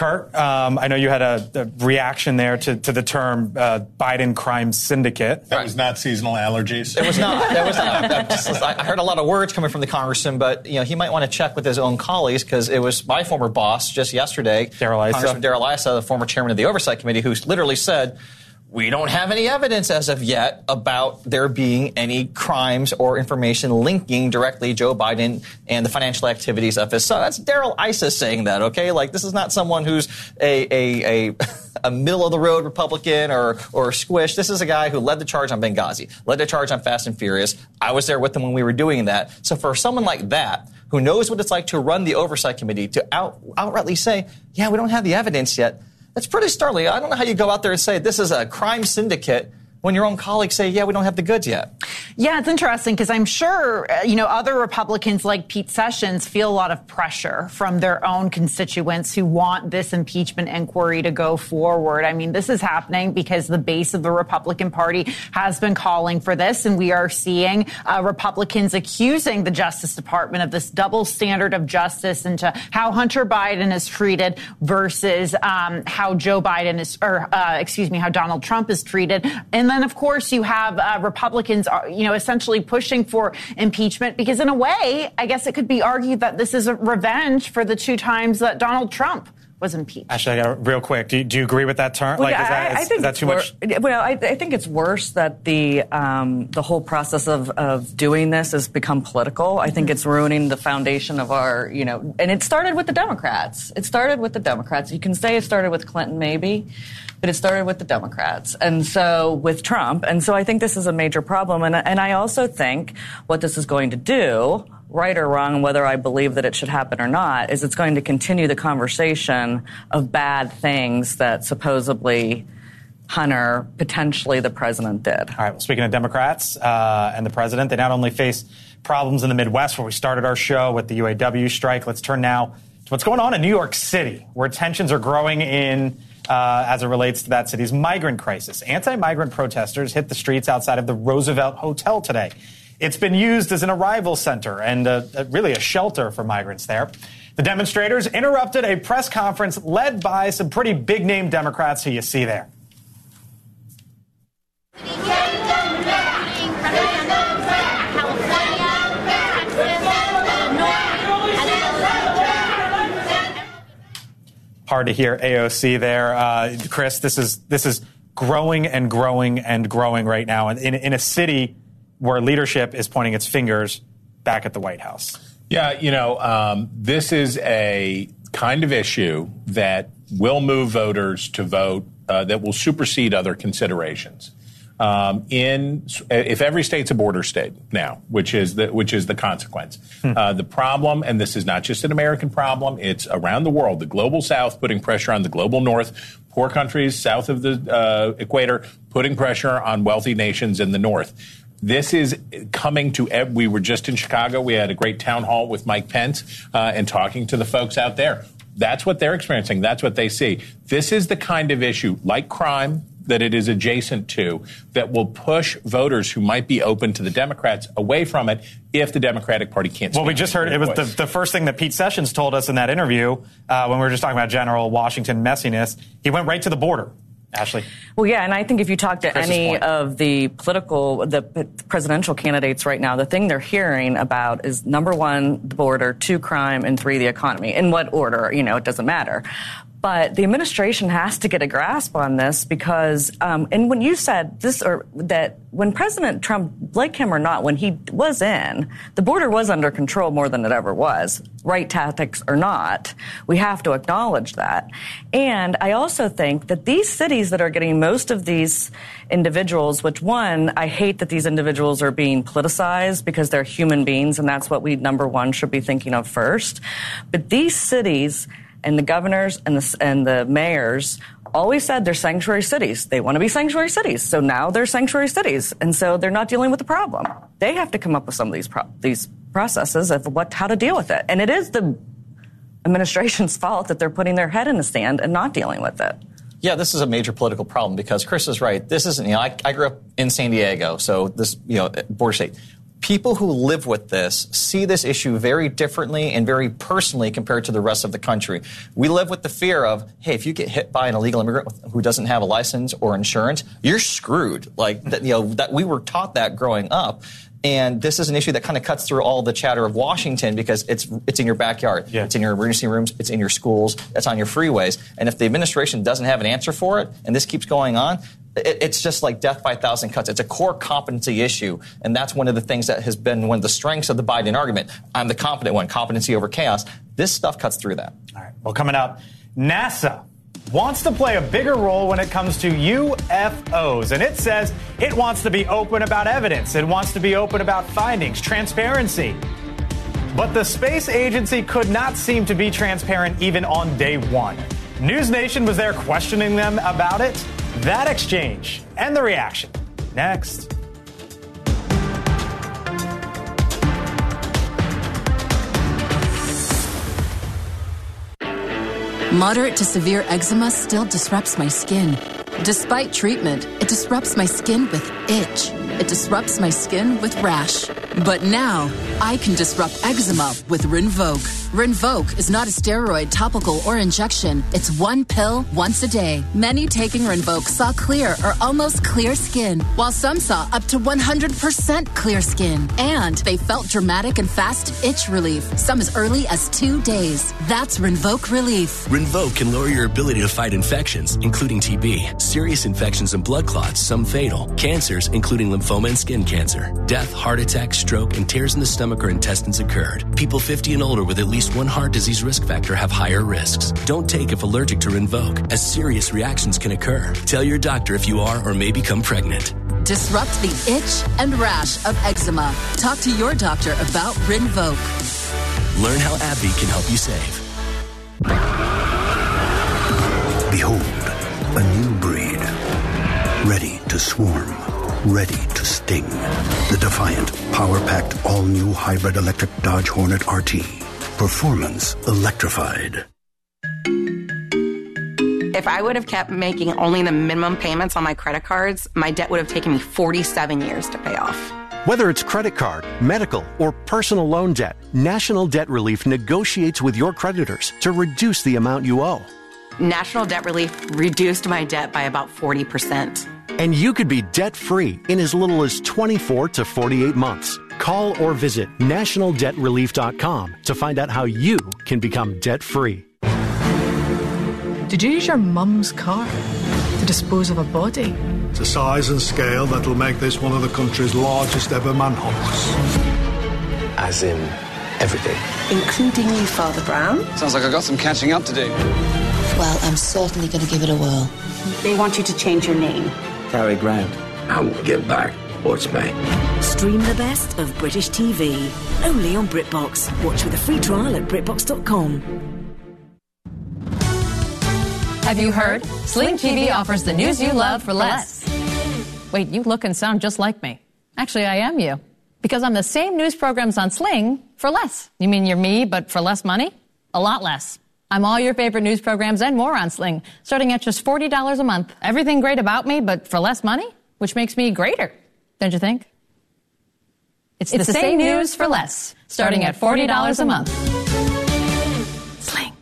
Kurt, um, I know you had a, a reaction there to, to the term uh, Biden crime syndicate. That was not seasonal allergies. It was not. That was not. I, just- I heard a lot of words coming from the congressman, but you know he might want to check with his own colleagues because it was my former boss just yesterday, Darrell Issa. Congressman Darrell Issa, the former chairman of the Oversight Committee, who literally said. We don't have any evidence as of yet about there being any crimes or information linking directly Joe Biden and the financial activities of his son. That's Darrell Issa saying that, okay? Like, this is not someone who's a, a, a, a middle of the road Republican or, or squish. This is a guy who led the charge on Benghazi, led the charge on Fast and Furious. I was there with him when we were doing that. So for someone like that, who knows what it's like to run the oversight committee, to out, outrightly say, yeah, we don't have the evidence yet, that's pretty startling. I don't know how you go out there and say this is a crime syndicate when your own colleagues say, yeah, we don't have the goods yet. Yeah, it's interesting because I'm sure, uh, you know, other Republicans like Pete Sessions feel a lot of pressure from their own constituents who want this impeachment inquiry to go forward. I mean, this is happening because the base of the Republican Party has been calling for this, and we are seeing uh, Republicans accusing the Justice Department of this double standard of justice into how Hunter Biden is treated versus um, how Joe Biden is, or uh, excuse me, how Donald Trump is treated. And then, of course, you have uh, Republicans, uh, you know, essentially pushing for impeachment because, in a way, I guess it could be argued that this is a revenge for the two times that Donald Trump was impeached. Actually, real quick. Do you, do you agree with that term? Well, like, is yeah, that, I, is- think is that too much? Well, I, I think it's worse that the um, the whole process of, of doing this has become political. I think it's ruining the foundation of our, you know, and it started with the Democrats. It started with the Democrats. You can say it started with Clinton, maybe, but it started with the Democrats, and so with Trump, and so I think this is a major problem. And and I also think what this is going to do right or wrong, whether I believe that it should happen or not, is it's going to continue the conversation of bad things that supposedly Hunter, potentially the president, did. All right. Well, speaking of Democrats uh, and the president, they not only face problems in the Midwest, where we started our show with the UAW strike. Let's turn now to what's going on in New York City, where tensions are growing in. Uh, as it relates to that city's migrant crisis, anti-migrant protesters hit the streets outside of the Roosevelt Hotel today. It's been used as an arrival center and uh really a shelter for migrants there. The demonstrators interrupted a press conference led by some pretty big-name Democrats who you see there. hard to hear AOC there. Uh, Chris, this is this is growing and growing and growing right now, in, in, in a city where leadership is pointing its fingers back at the White House. Yeah, you know, um, this is a kind of issue that will move voters to vote uh, that will supersede other considerations. Um, in if every state's a border state now, which is the which is the consequence. Uh, the problem, and this is not just an American problem; it's around the world. The global South putting pressure on the global North, poor countries south of the uh, equator putting pressure on wealthy nations in the North. This is coming to. ev- We were just in Chicago. We had a great town hall with Mike Pence uh, and talking to the folks out there. That's what they're experiencing. That's what they see. This is the kind of issue, like crime, that it is adjacent to that will push voters who might be open to the Democrats away from it if the Democratic Party can't. Well, we just heard it was the, the first thing that Pete Sessions told us in that interview uh, when we were just talking about general Washington messiness. He went right to the border. Ashley. Well, yeah, and I think if you talk to Chris's any point. of the political, the presidential candidates right now, the thing they're hearing about is number one, the border, two, crime, and three, the economy. In what order? You know, it doesn't matter. But the administration has to get a grasp on this because, um, and when you said this, or that when President Trump, like him or not, when he was in, the border was under control more than it ever was, right tactics or not. We have to acknowledge that. And I also think that these cities that are getting most of these individuals, which one, I hate that these individuals are being politicized because they're human beings, and that's what we, number one, should be thinking of first. But these cities, and the governors and the, and the mayors always said they're sanctuary cities. They want to be sanctuary cities. So now they're sanctuary cities. And so they're not dealing with the problem. They have to come up with some of these, pro- these processes of what, how to deal with it. And it is the administration's fault that they're putting their head in the sand and not dealing with it. Yeah, this is a major political problem because Chris is right. This isn't, you know, I, I grew up in San Diego, so this, you know, border state. People who live with this see this issue very differently and very personally compared to the rest of the country. We live with the fear of, hey, if you get hit by an illegal immigrant who doesn't have a license or insurance, you're screwed. Like, that, you know, that we were taught that growing up. And this is an issue that kind of cuts through all the chatter of Washington because it's it's in your backyard, it's in your emergency rooms, it's in your schools, it's on your freeways. And if the administration doesn't have an answer for it, and this keeps going on, it, it's just like death by a thousand cuts. It's a core competency issue, and that's one of the things that has been one of the strengths of the Biden argument. I'm the competent one, competency over chaos. This stuff cuts through that. All right. Well, coming up, NASA wants to play a bigger role when it comes to UFOs. And it says it wants to be open about evidence, it wants to be open about findings, transparency. But the space agency could not seem to be transparent even on day one. News Nation was there questioning them about it. That exchange and the reaction. Next. Moderate to severe eczema still disrupts my skin. Despite treatment, it disrupts my skin with itch. It disrupts my skin with rash. But now, I can disrupt eczema with Rinvoq. Rinvoq is not a steroid, topical, or injection. It's one pill once a day. Many taking Rinvoq saw clear or almost clear skin, while some saw up to 100% clear skin. And they felt dramatic and fast itch relief, some as early as two days. That's Rinvoq Relief. Rinvoq can lower your ability to fight infections, including TB, serious infections and blood clots, some fatal, cancers, including lymphoma and skin cancer, death, heart attack, stroke, and tears in the stomach or intestines occurred. People 50 and older with at least one heart disease risk factor have higher risks. Don't take if allergic to Rinvoq, as serious reactions can occur. Tell your doctor if you are or may become pregnant. Disrupt the itch and rash of eczema. Talk to your doctor about Rinvoq. Learn how AbbVie can help you save. Behold, a new breed. Ready to swarm. Ready to sting. The defiant, power-packed, all-new hybrid electric Dodge Hornet RT. Performance electrified. If I would have kept making only the minimum payments on my credit cards, my debt would have taken me 47 years to pay off. Whether it's credit card, medical, or personal loan debt, National Debt Relief negotiates with your creditors to reduce the amount you owe. National Debt Relief reduced my debt by about 40%. And you could be debt free in as little as 24 to 48 months. Call or visit nationaldebtrelief.com to find out how you can become debt free. Did you use your mum's car to dispose of a body? It's a size and scale that'll make this one of the country's largest ever manhunts. As in everything. Including you, Father Brown. Sounds like I've got some catching up to do. Well, I'm certainly going to give it a whirl. They want you to change your name. Cary Grant. I will get back what's mine. Stream the best of British TV. Only on BritBox. Watch with a free trial at BritBox.com. Have you heard? Sling TV offers the news you love for less. Wait, you look and sound just like me. Actually, I am you. Because I'm the same news programs on Sling for less. You mean you're me, but for less money? A lot less. I'm all your favorite news programs and more on Sling, starting at just $40 a month. Everything great about me, but for less money? Which makes me greater, don't you think? It's, it's the, the, same, same news for less, starting at $40 a month. Sling.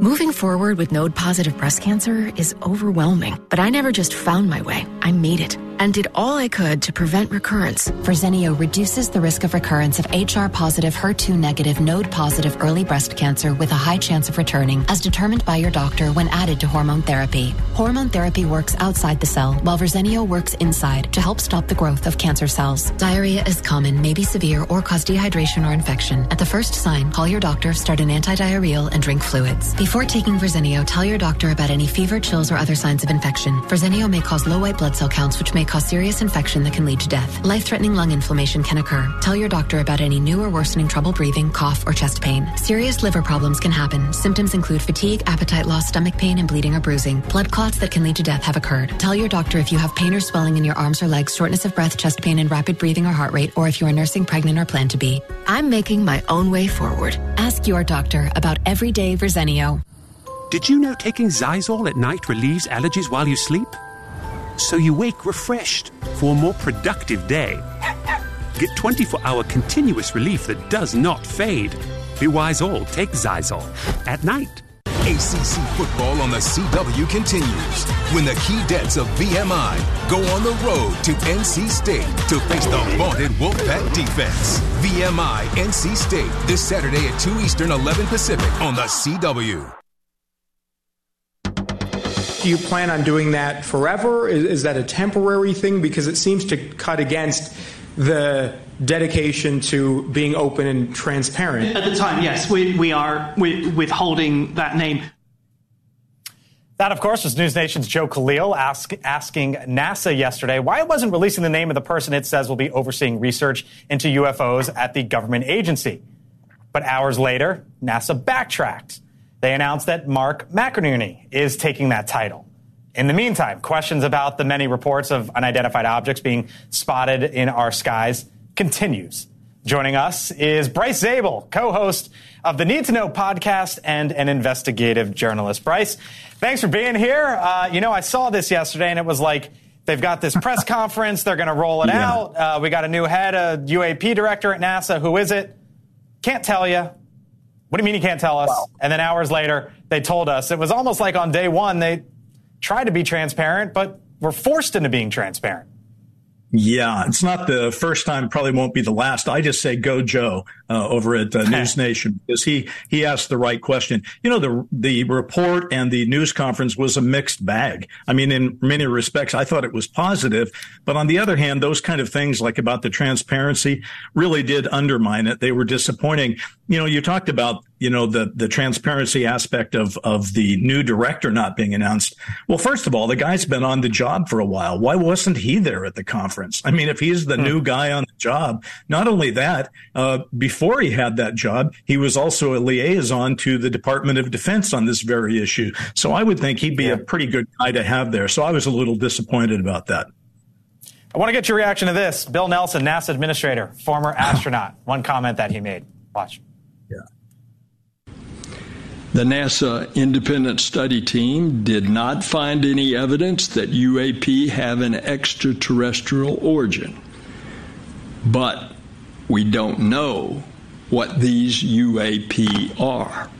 Moving forward with node positive breast cancer is overwhelming, but I never just found my way. I made it and did all I could to prevent recurrence. Verzenio reduces the risk of recurrence of HR positive, HER2 negative, node positive early breast cancer with a high chance of returning, as determined by your doctor when added to hormone therapy. Hormone therapy works outside the cell, while Verzenio works inside to help stop the growth of cancer cells. Diarrhea is common, may be severe, or cause dehydration or infection. At the first sign, call your doctor, start an antidiarrheal, and drink fluids. Before taking Verzenio, tell your doctor about any fever, chills, or other signs of infection. Verzenio may cause low white blood cell counts, which may may cause serious infection that can lead to death. Life threatening lung inflammation can occur. Tell your doctor about any new or worsening trouble breathing, cough, or chest pain. Serious liver problems can happen. Symptoms include fatigue, appetite loss, stomach pain, and bleeding or bruising. Blood clots that can lead to death have occurred. Tell your doctor if you have pain or swelling in your arms or legs, shortness of breath, chest pain, and rapid breathing or heart rate, or if you are nursing, pregnant, or plan to be. I'm making my own way forward. Ask your doctor about everyday Verzenio. Did you know taking Xyzal at night relieves allergies while you sleep? So you wake refreshed for a more productive day. Get 24 hour continuous relief that does not fade. Be wise all, take Xyzal at night. ACC football on the CW continues when the Keydets of VMI go on the road to NC State to face the vaunted Wolfpack defense. VMI NC State this Saturday at 2 Eastern, 11 Pacific on the CW do you plan on doing that forever? Is, is, that a temporary thing? Because it seems to cut against the dedication to being open and transparent. At the time, yes, we, we are withholding that name. That, of course, was News Nation's Joe Khalil ask, asking NASA yesterday why it wasn't releasing the name of the person it says will be overseeing research into UFOs at the government agency. But hours later, NASA backtracked. They announced that Mark McInerney is taking that title. In the meantime, questions about the many reports of unidentified objects being spotted in our skies continues. Joining us is Bryce Zabel, co-host of the Need to Know podcast and an investigative journalist. Bryce, thanks for being here. Uh, you know, I saw this yesterday and it was like, they've got this press conference. They're going to roll it yeah. out. Uh, we got a new head, a UAP director at NASA. Who is it? Can't tell you. What do you mean you can't tell us? Wow. And then hours later, they told us. It was almost like on day one, they tried to be transparent, but were forced into being transparent. Yeah, it's not the first time, probably won't be the last. I just say go Joe uh, over at uh, News Nation because he he asked the right question. You know, the the report and the news conference was a mixed bag. I mean, in many respects, I thought it was positive, but on the other hand, those kind of things like about the transparency really did undermine it. They were disappointing. You know, you talked about you know the the transparency aspect of of the new director not being announced. Well, first of all, the guy's been on the job for a while. Why wasn't he there at the conference? I mean, if he's the hmm. new guy on the job, not only that, uh, before he had that job, he was also a liaison to the Department of Defense on this very issue. So I would think he'd be yeah. a pretty good guy to have there. So I was a little disappointed about that. I want to get your reaction to this. Bill Nelson, NASA administrator, former astronaut. One comment that he made. Watch. The NASA independent study team did not find any evidence that UAP have an extraterrestrial origin. But we don't know what these UAP are.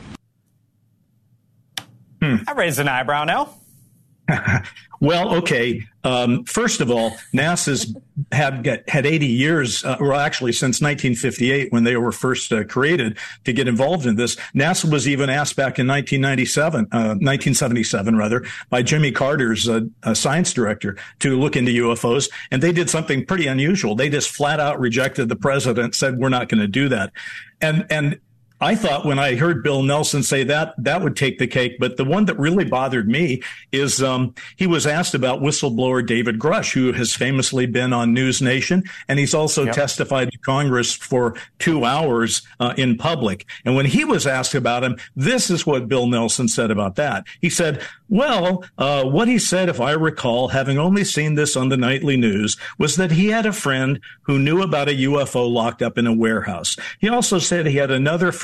Hmm. I raised an eyebrow now. well, okay. Um, first of all, NASA's had had 80 years, uh, well, actually since 1958 when they were first uh, created to get involved in this. NASA was even asked back in 1997, uh, 1977 rather, by Jimmy Carter's uh, science director to look into UFOs, and they did something pretty unusual. They just flat out rejected the president, said we're not going to do that, and and I thought when I heard Bill Nelson say that, that would take the cake. But the one that really bothered me is um, he was asked about whistleblower David Grusch, who has famously been on News Nation, and he's also yep. testified to Congress for two hours uh, in public. And when he was asked about him, this is what Bill Nelson said about that. He said, well, uh, what he said, if I recall, having only seen this on the nightly news, was that he had a friend who knew about a UFO locked up in a warehouse. He also said he had another friend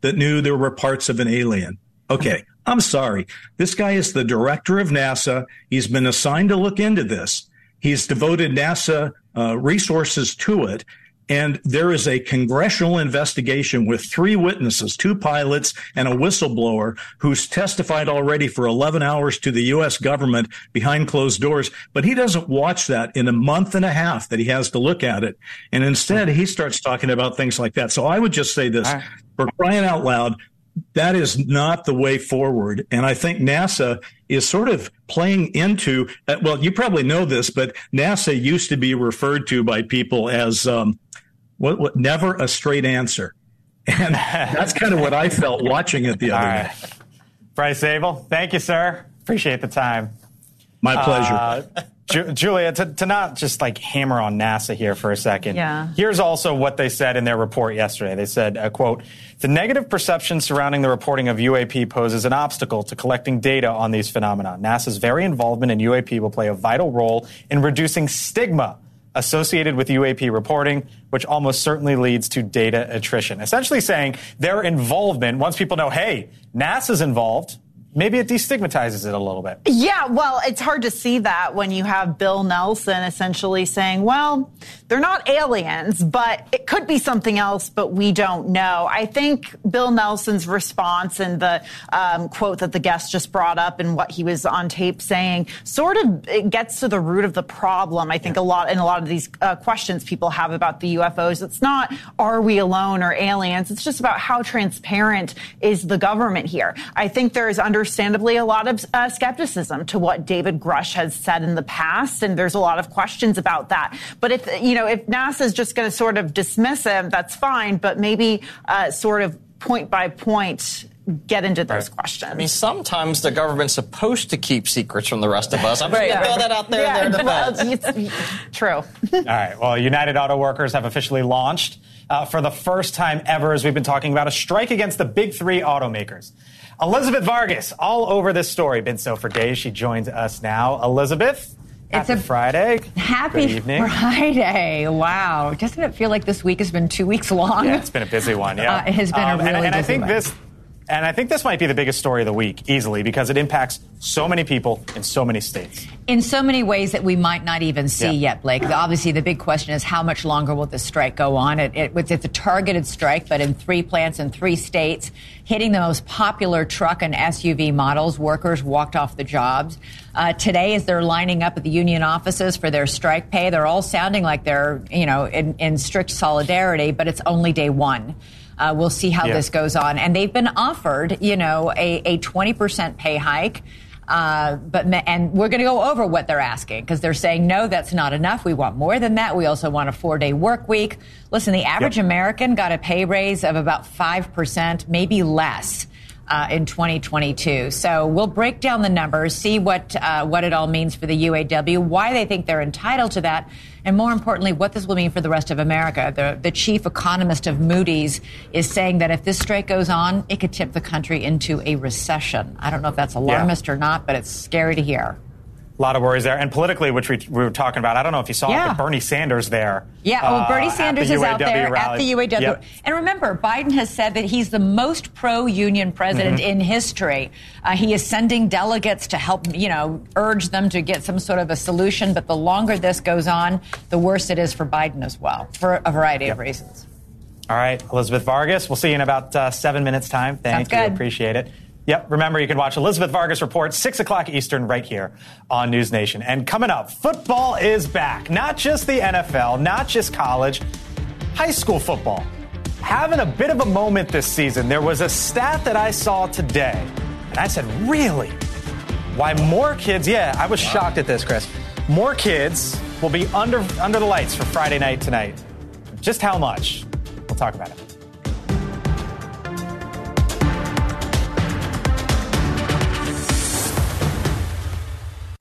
that knew there were parts of an alien. Okay. I'm sorry. This guy is the director of NASA. He's been assigned to look into this. He's devoted NASA uh, resources to it. And there is a congressional investigation with three witnesses, two pilots and a whistleblower who's testified already for 11 hours to the U.S. government behind closed doors. But he doesn't watch that in a month and a half that he has to look at it. And instead, he starts talking about things like that. So I would just say this for crying out loud, that is not the way forward. And I think NASA is sort of playing into, uh, well, you probably know this, but NASA used to be referred to by people as, um, what, what, never a straight answer. And that's kind of what I felt watching it the other right. day. Bryce Zabel, thank you, sir. Appreciate the time. My pleasure. Uh, Ju- Julia, to, to, not just like hammer on NASA here for a second. Yeah. Here's also what they said in their report yesterday. They said, uh, quote, the negative perception surrounding the reporting of UAP poses an obstacle to collecting data on these phenomena. NASA's very involvement in UAP will play a vital role in reducing stigma associated with UAP reporting, which almost certainly leads to data attrition. Essentially saying their involvement, once people know, hey, NASA's involved, maybe it destigmatizes it a little bit. Yeah, well, it's hard to see that when you have Bill Nelson essentially saying, well, they're not aliens, but it could be something else, but we don't know. I think Bill Nelson's response and the um, quote that the guest just brought up and what he was on tape saying sort of it gets to the root of the problem. I think yeah. a lot in a lot of these uh, questions people have about the UFOs. It's not are we alone or aliens. It's just about how transparent is the government here. I think there is understandably a lot of uh, skepticism to what David Grusch has said in the past, and there's a lot of questions about that. But if you know, if NASA is just going to sort of dismiss him, that's fine. But maybe uh, sort of point by point get into those right. questions. I mean, sometimes the government's supposed to keep secrets from the rest of us. I'm just going to throw that out there yeah, in their defense. true. All right. Well, United Auto Workers have officially launched uh, for the first time ever, as we've been talking about, a strike against the big three automakers. Elizabeth Vargas, all over this story, been so for days. She joins us now. Elizabeth, Happy it's a Friday. Happy Friday. Wow. Doesn't it feel like this week has been two weeks long? Yeah, it's been a busy one. Yeah. Uh, it has been um, a really and, and I think one. this and I think this might be the biggest story of the week, easily, because it impacts so many people in so many states. In so many ways that we might not even see yeah. yet, Blake. Obviously, the big question is how much longer will this strike go on? It, it, it's a targeted strike, but in three plants in three states, hitting the most popular truck and SUV models. Workers walked off the jobs. Uh, today, as they're lining up at the union offices for their strike pay, they're all sounding like they're, you know, in, in strict solidarity, but it's only day one. Uh, we'll see how yeah. this goes on. And they've been offered, you know, a, a 20% pay hike. Uh, but and we're going to go over what they're asking because they're saying no, that's not enough. We want more than that. We also want a four-day work week. Listen, the average yep. American got a pay raise of about five percent, maybe less uh, in 2022. So we'll break down the numbers, see what uh, what it all means for the UAW, why they think they're entitled to that, and more importantly, what this will mean for the rest of America. The, the chief economist of Moody's is saying that if this strike goes on, it could tip the country into a recession. I don't know if that's alarmist yeah. or not, but it's scary to hear. A lot of worries there. And politically, which we, we were talking about, I don't know if you saw yeah. it, but Bernie Sanders there. Yeah, well, uh, Bernie Sanders is out there rally. at the UAW. Yep. And remember, Biden has said that he's the most pro union president mm-hmm. in history. Uh, he is sending delegates to help, you know, urge them to get some sort of a solution. But the longer this goes on, the worse it is for Biden as well, for a variety yep. of reasons. All right, Elizabeth Vargas. We'll see you in about uh, seven minutes' time. Thank Sounds you. Good. Appreciate it. Yep. Remember, you can watch Elizabeth Vargas Report, 6 o'clock Eastern, right here on News Nation. And coming up, football is back. Not just the NFL, not just college, high school football. Having a bit of a moment this season. There was a stat that I saw today, and I said, really? Why more kids, yeah, I was shocked at this, Chris. More kids will be under, under the lights for Friday night tonight. Just how much? We'll talk about it.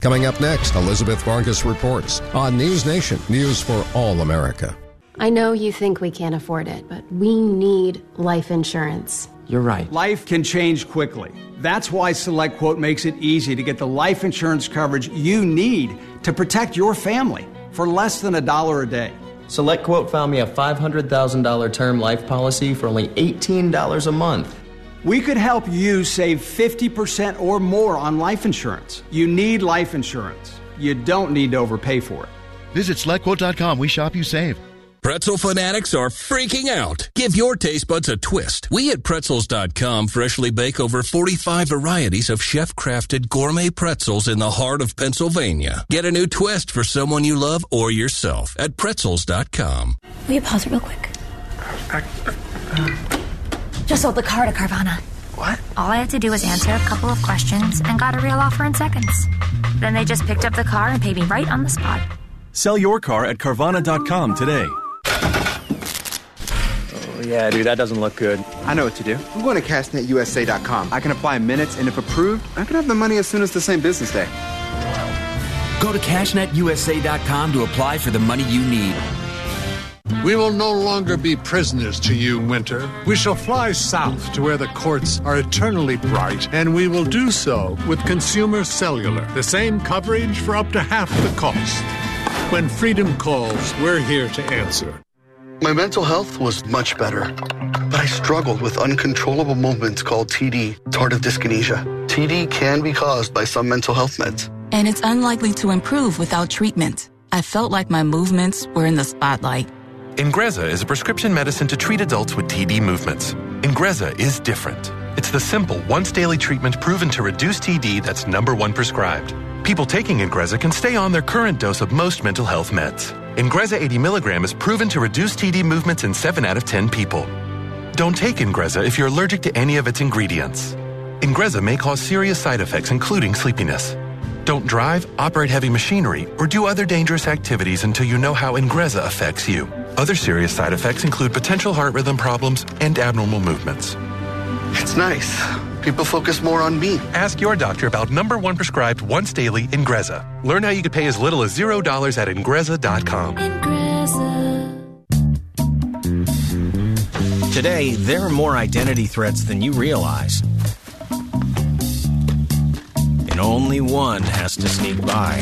Coming up next, Elizabeth Vargas reports on News Nation, news for all America. I know you think we can't afford it, but we need life insurance. You're right. Life can change quickly. That's why SelectQuote makes it easy to get the life insurance coverage you need to protect your family for less than a dollar a day. SelectQuote found me a $500,000 term life policy for only $18 a month. We could help you save 50% or more on life insurance. You need life insurance. You don't need to overpay for it. Visit SelectQuote.com. We shop you save. Pretzel fanatics are freaking out. Give your taste buds a twist. We at Pretzels.com freshly bake over 45 varieties of chef crafted gourmet pretzels in the heart of Pennsylvania. Get a new twist for someone you love or yourself at Pretzels.com. Will you pause it real quick? Uh, uh, uh, Just sold the car to Carvana. What? All I had to do was answer a couple of questions and got a real offer in seconds. Then they just picked up the car and paid me right on the spot. Sell your car at Carvana.com today. Oh, yeah, dude, that doesn't look good. I know what to do. I'm going to cashnetusa.com. I can apply in minutes, and if approved, I can have the money as soon as the same business day. Go to cashnetusa.com to apply for the money you need. We will no longer be prisoners to you, Winter. We shall fly south to where the courts are eternally bright, and we will do so with Consumer Cellular. The same coverage for up to half the cost. When freedom calls, we're here to answer. My mental health was much better, but I struggled with uncontrollable movements called TD, tardive dyskinesia. TD can be caused by some mental health meds. And it's unlikely to improve without treatment. I felt like my movements were in the spotlight. Ingrezza is a prescription medicine to treat adults with TD movements. Ingrezza is different. It's the simple, once daily treatment proven to reduce TD that's number one prescribed. People taking Ingrezza can stay on their current dose of most mental health meds. Ingrezza 80 milligram is proven to reduce TD movements in 7 out of 10 people. Don't take Ingrezza if you're allergic to any of its ingredients. Ingrezza may cause serious side effects, including sleepiness. Don't drive, operate heavy machinery, or do other dangerous activities until you know how Ingrezza affects you. Other serious side effects include potential heart rhythm problems and abnormal movements. It's nice. People focus more on me. Ask your doctor about number one prescribed once daily Ingrezza. Learn how you could pay as little as $0 at Ingrezza.com. Today, there are more identity threats than you realize. And only one has to sneak by.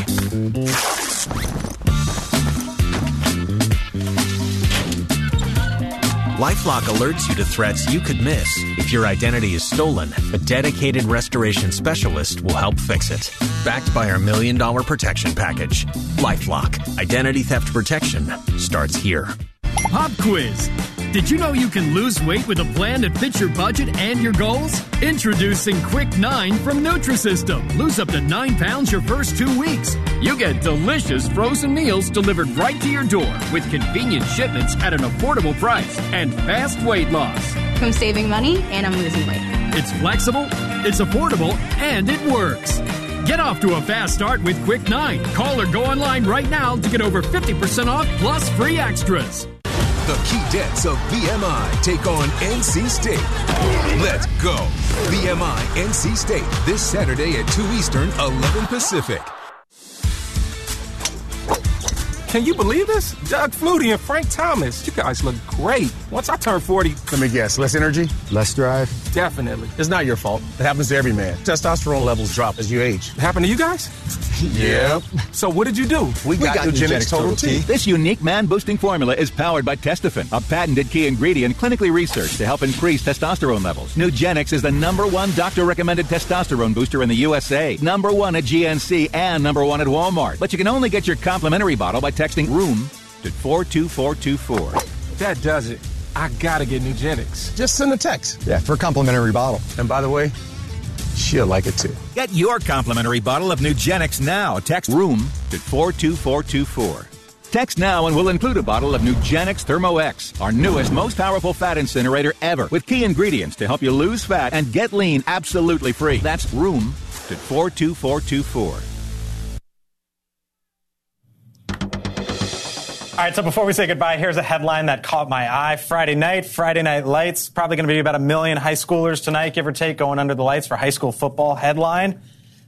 Lifelock alerts you to threats you could miss. If your identity is stolen, a dedicated restoration specialist will help fix it. Backed by our million dollar protection package. Lifelock. Identity theft protection starts here. Pop quiz. Did you know you can lose weight with a plan that fits your budget and your goals? Introducing Quick 9 from Nutrisystem. Lose up to 9 pounds your first two weeks. You get delicious frozen meals delivered right to your door with convenient shipments at an affordable price and fast weight loss. I'm saving money and I'm losing weight. It's flexible, it's affordable, and it works. Get off to a fast start with Quick 9. Call or go online right now to get over 50% off plus free extras. The Keydets of VMI take on NC State. Let's go. VMI NC State this Saturday at 2 Eastern, 11 Pacific. Can you believe this? Doug Flutie and Frank Thomas. You guys look great. Once I turn 40. Let me guess. Less energy? Less drive? Definitely. It's not your fault. It happens to every man. Testosterone levels drop as you age. It happened to you guys? Yep. So what did you do? We, got, got Nugenix Total T. This unique man-boosting formula is powered by Testofen, a patented key ingredient clinically researched to help increase testosterone levels. Nugenix is the number one doctor-recommended testosterone booster in the USA, number one at GNC, and number one at Walmart. But you can only get your complimentary bottle by texting ROOM to 42424. That does it. I gotta get Nugenix. Just send a text. Yeah, for a complimentary bottle. And by the way, she'll like it too. Get your complimentary bottle of Nugenix now. Text ROOM to 42424. Text now and we'll include a bottle of Nugenix Thermo X, our newest, most powerful fat incinerator ever, with key ingredients to help you lose fat and get lean absolutely free. That's ROOM to 42424. All right, so before we say goodbye, here's a headline that caught my eye. Friday night, Friday Night Lights. Probably going to be about a million high schoolers tonight, give or take, going under the lights for high school football. Headline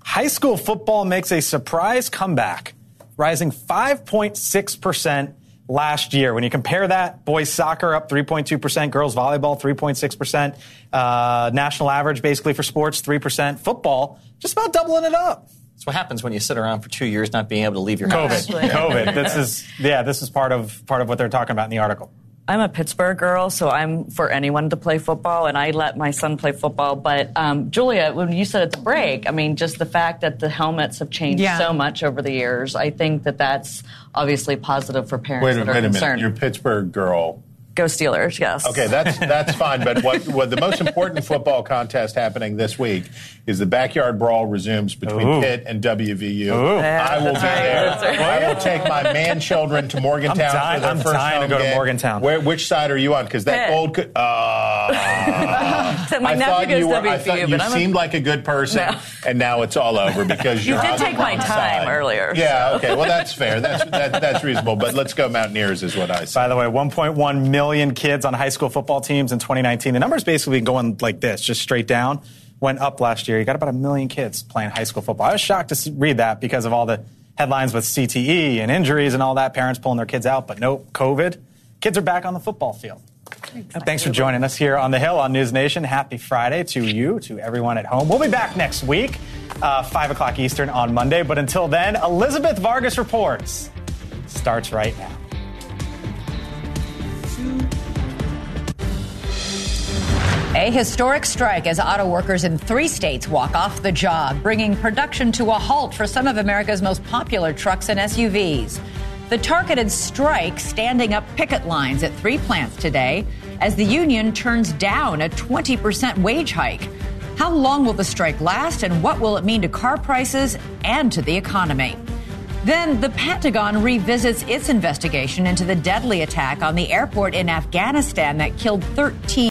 High school football makes a surprise comeback, rising 5.6% last year. When you compare that, boys soccer up 3.2%, girls volleyball 3.6%, uh, national average basically for sports 3%, football just about doubling it up. That's what happens when you sit around for two years not being able to leave your COVID. house. COVID. COVID. This is yeah. This is part of part of what they're talking about in the article. I'm a Pittsburgh girl, so I'm for anyone to play football, and I let my son play football. But um, Julia, when you said at the break, I mean, just the fact that the helmets have changed Yeah. so much over the years, I think that that's obviously positive for parents Wait, a- that are wait a minute. concerned. You're a Pittsburgh girl. Go Steelers, yes. Okay, that's that's fine. But what, what the most important football contest happening this week is the backyard brawl resumes between Ooh. Pitt and WVU. Ooh. I will be there. I will take my man children to Morgantown I'm dying- for their I'm first dying to home go to. Morgantown. Where, which side are you on? Because that Pitt. gold. Co- uh, Except my I thought you were. I thought you but I'm a- seemed like a good person, No. and now it's all over because You you're did on the take my time side. earlier, Yeah. so. Okay. Well, that's fair. That's that, that's reasonable. But let's go Mountaineers, is what I say. By the way, 1.1 million kids on high school football teams in 2019. The number's basically going like this, just straight down. Went up last year. You got about a million kids playing high school football. I was shocked to see, read that because of all the headlines with CTE and injuries and all that. Parents pulling their kids out, but nope, COVID. Kids are back on the football field. Thanks for joining us here on the Hill on NewsNation. Happy Friday to you, to everyone at home. We'll be back next week, uh, 5 o'clock Eastern on Monday. But until then, Elizabeth Vargas Reports starts right now. A historic strike as auto workers in three states walk off the job, bringing production to a halt for some of America's most popular trucks and SUVs. The targeted strike standing up picket lines at three plants today as the union turns down a 20% wage hike. How long will the strike last and what will it mean to car prices and to the economy? Then the Pentagon revisits its investigation into the deadly attack on the airport in Afghanistan that killed 13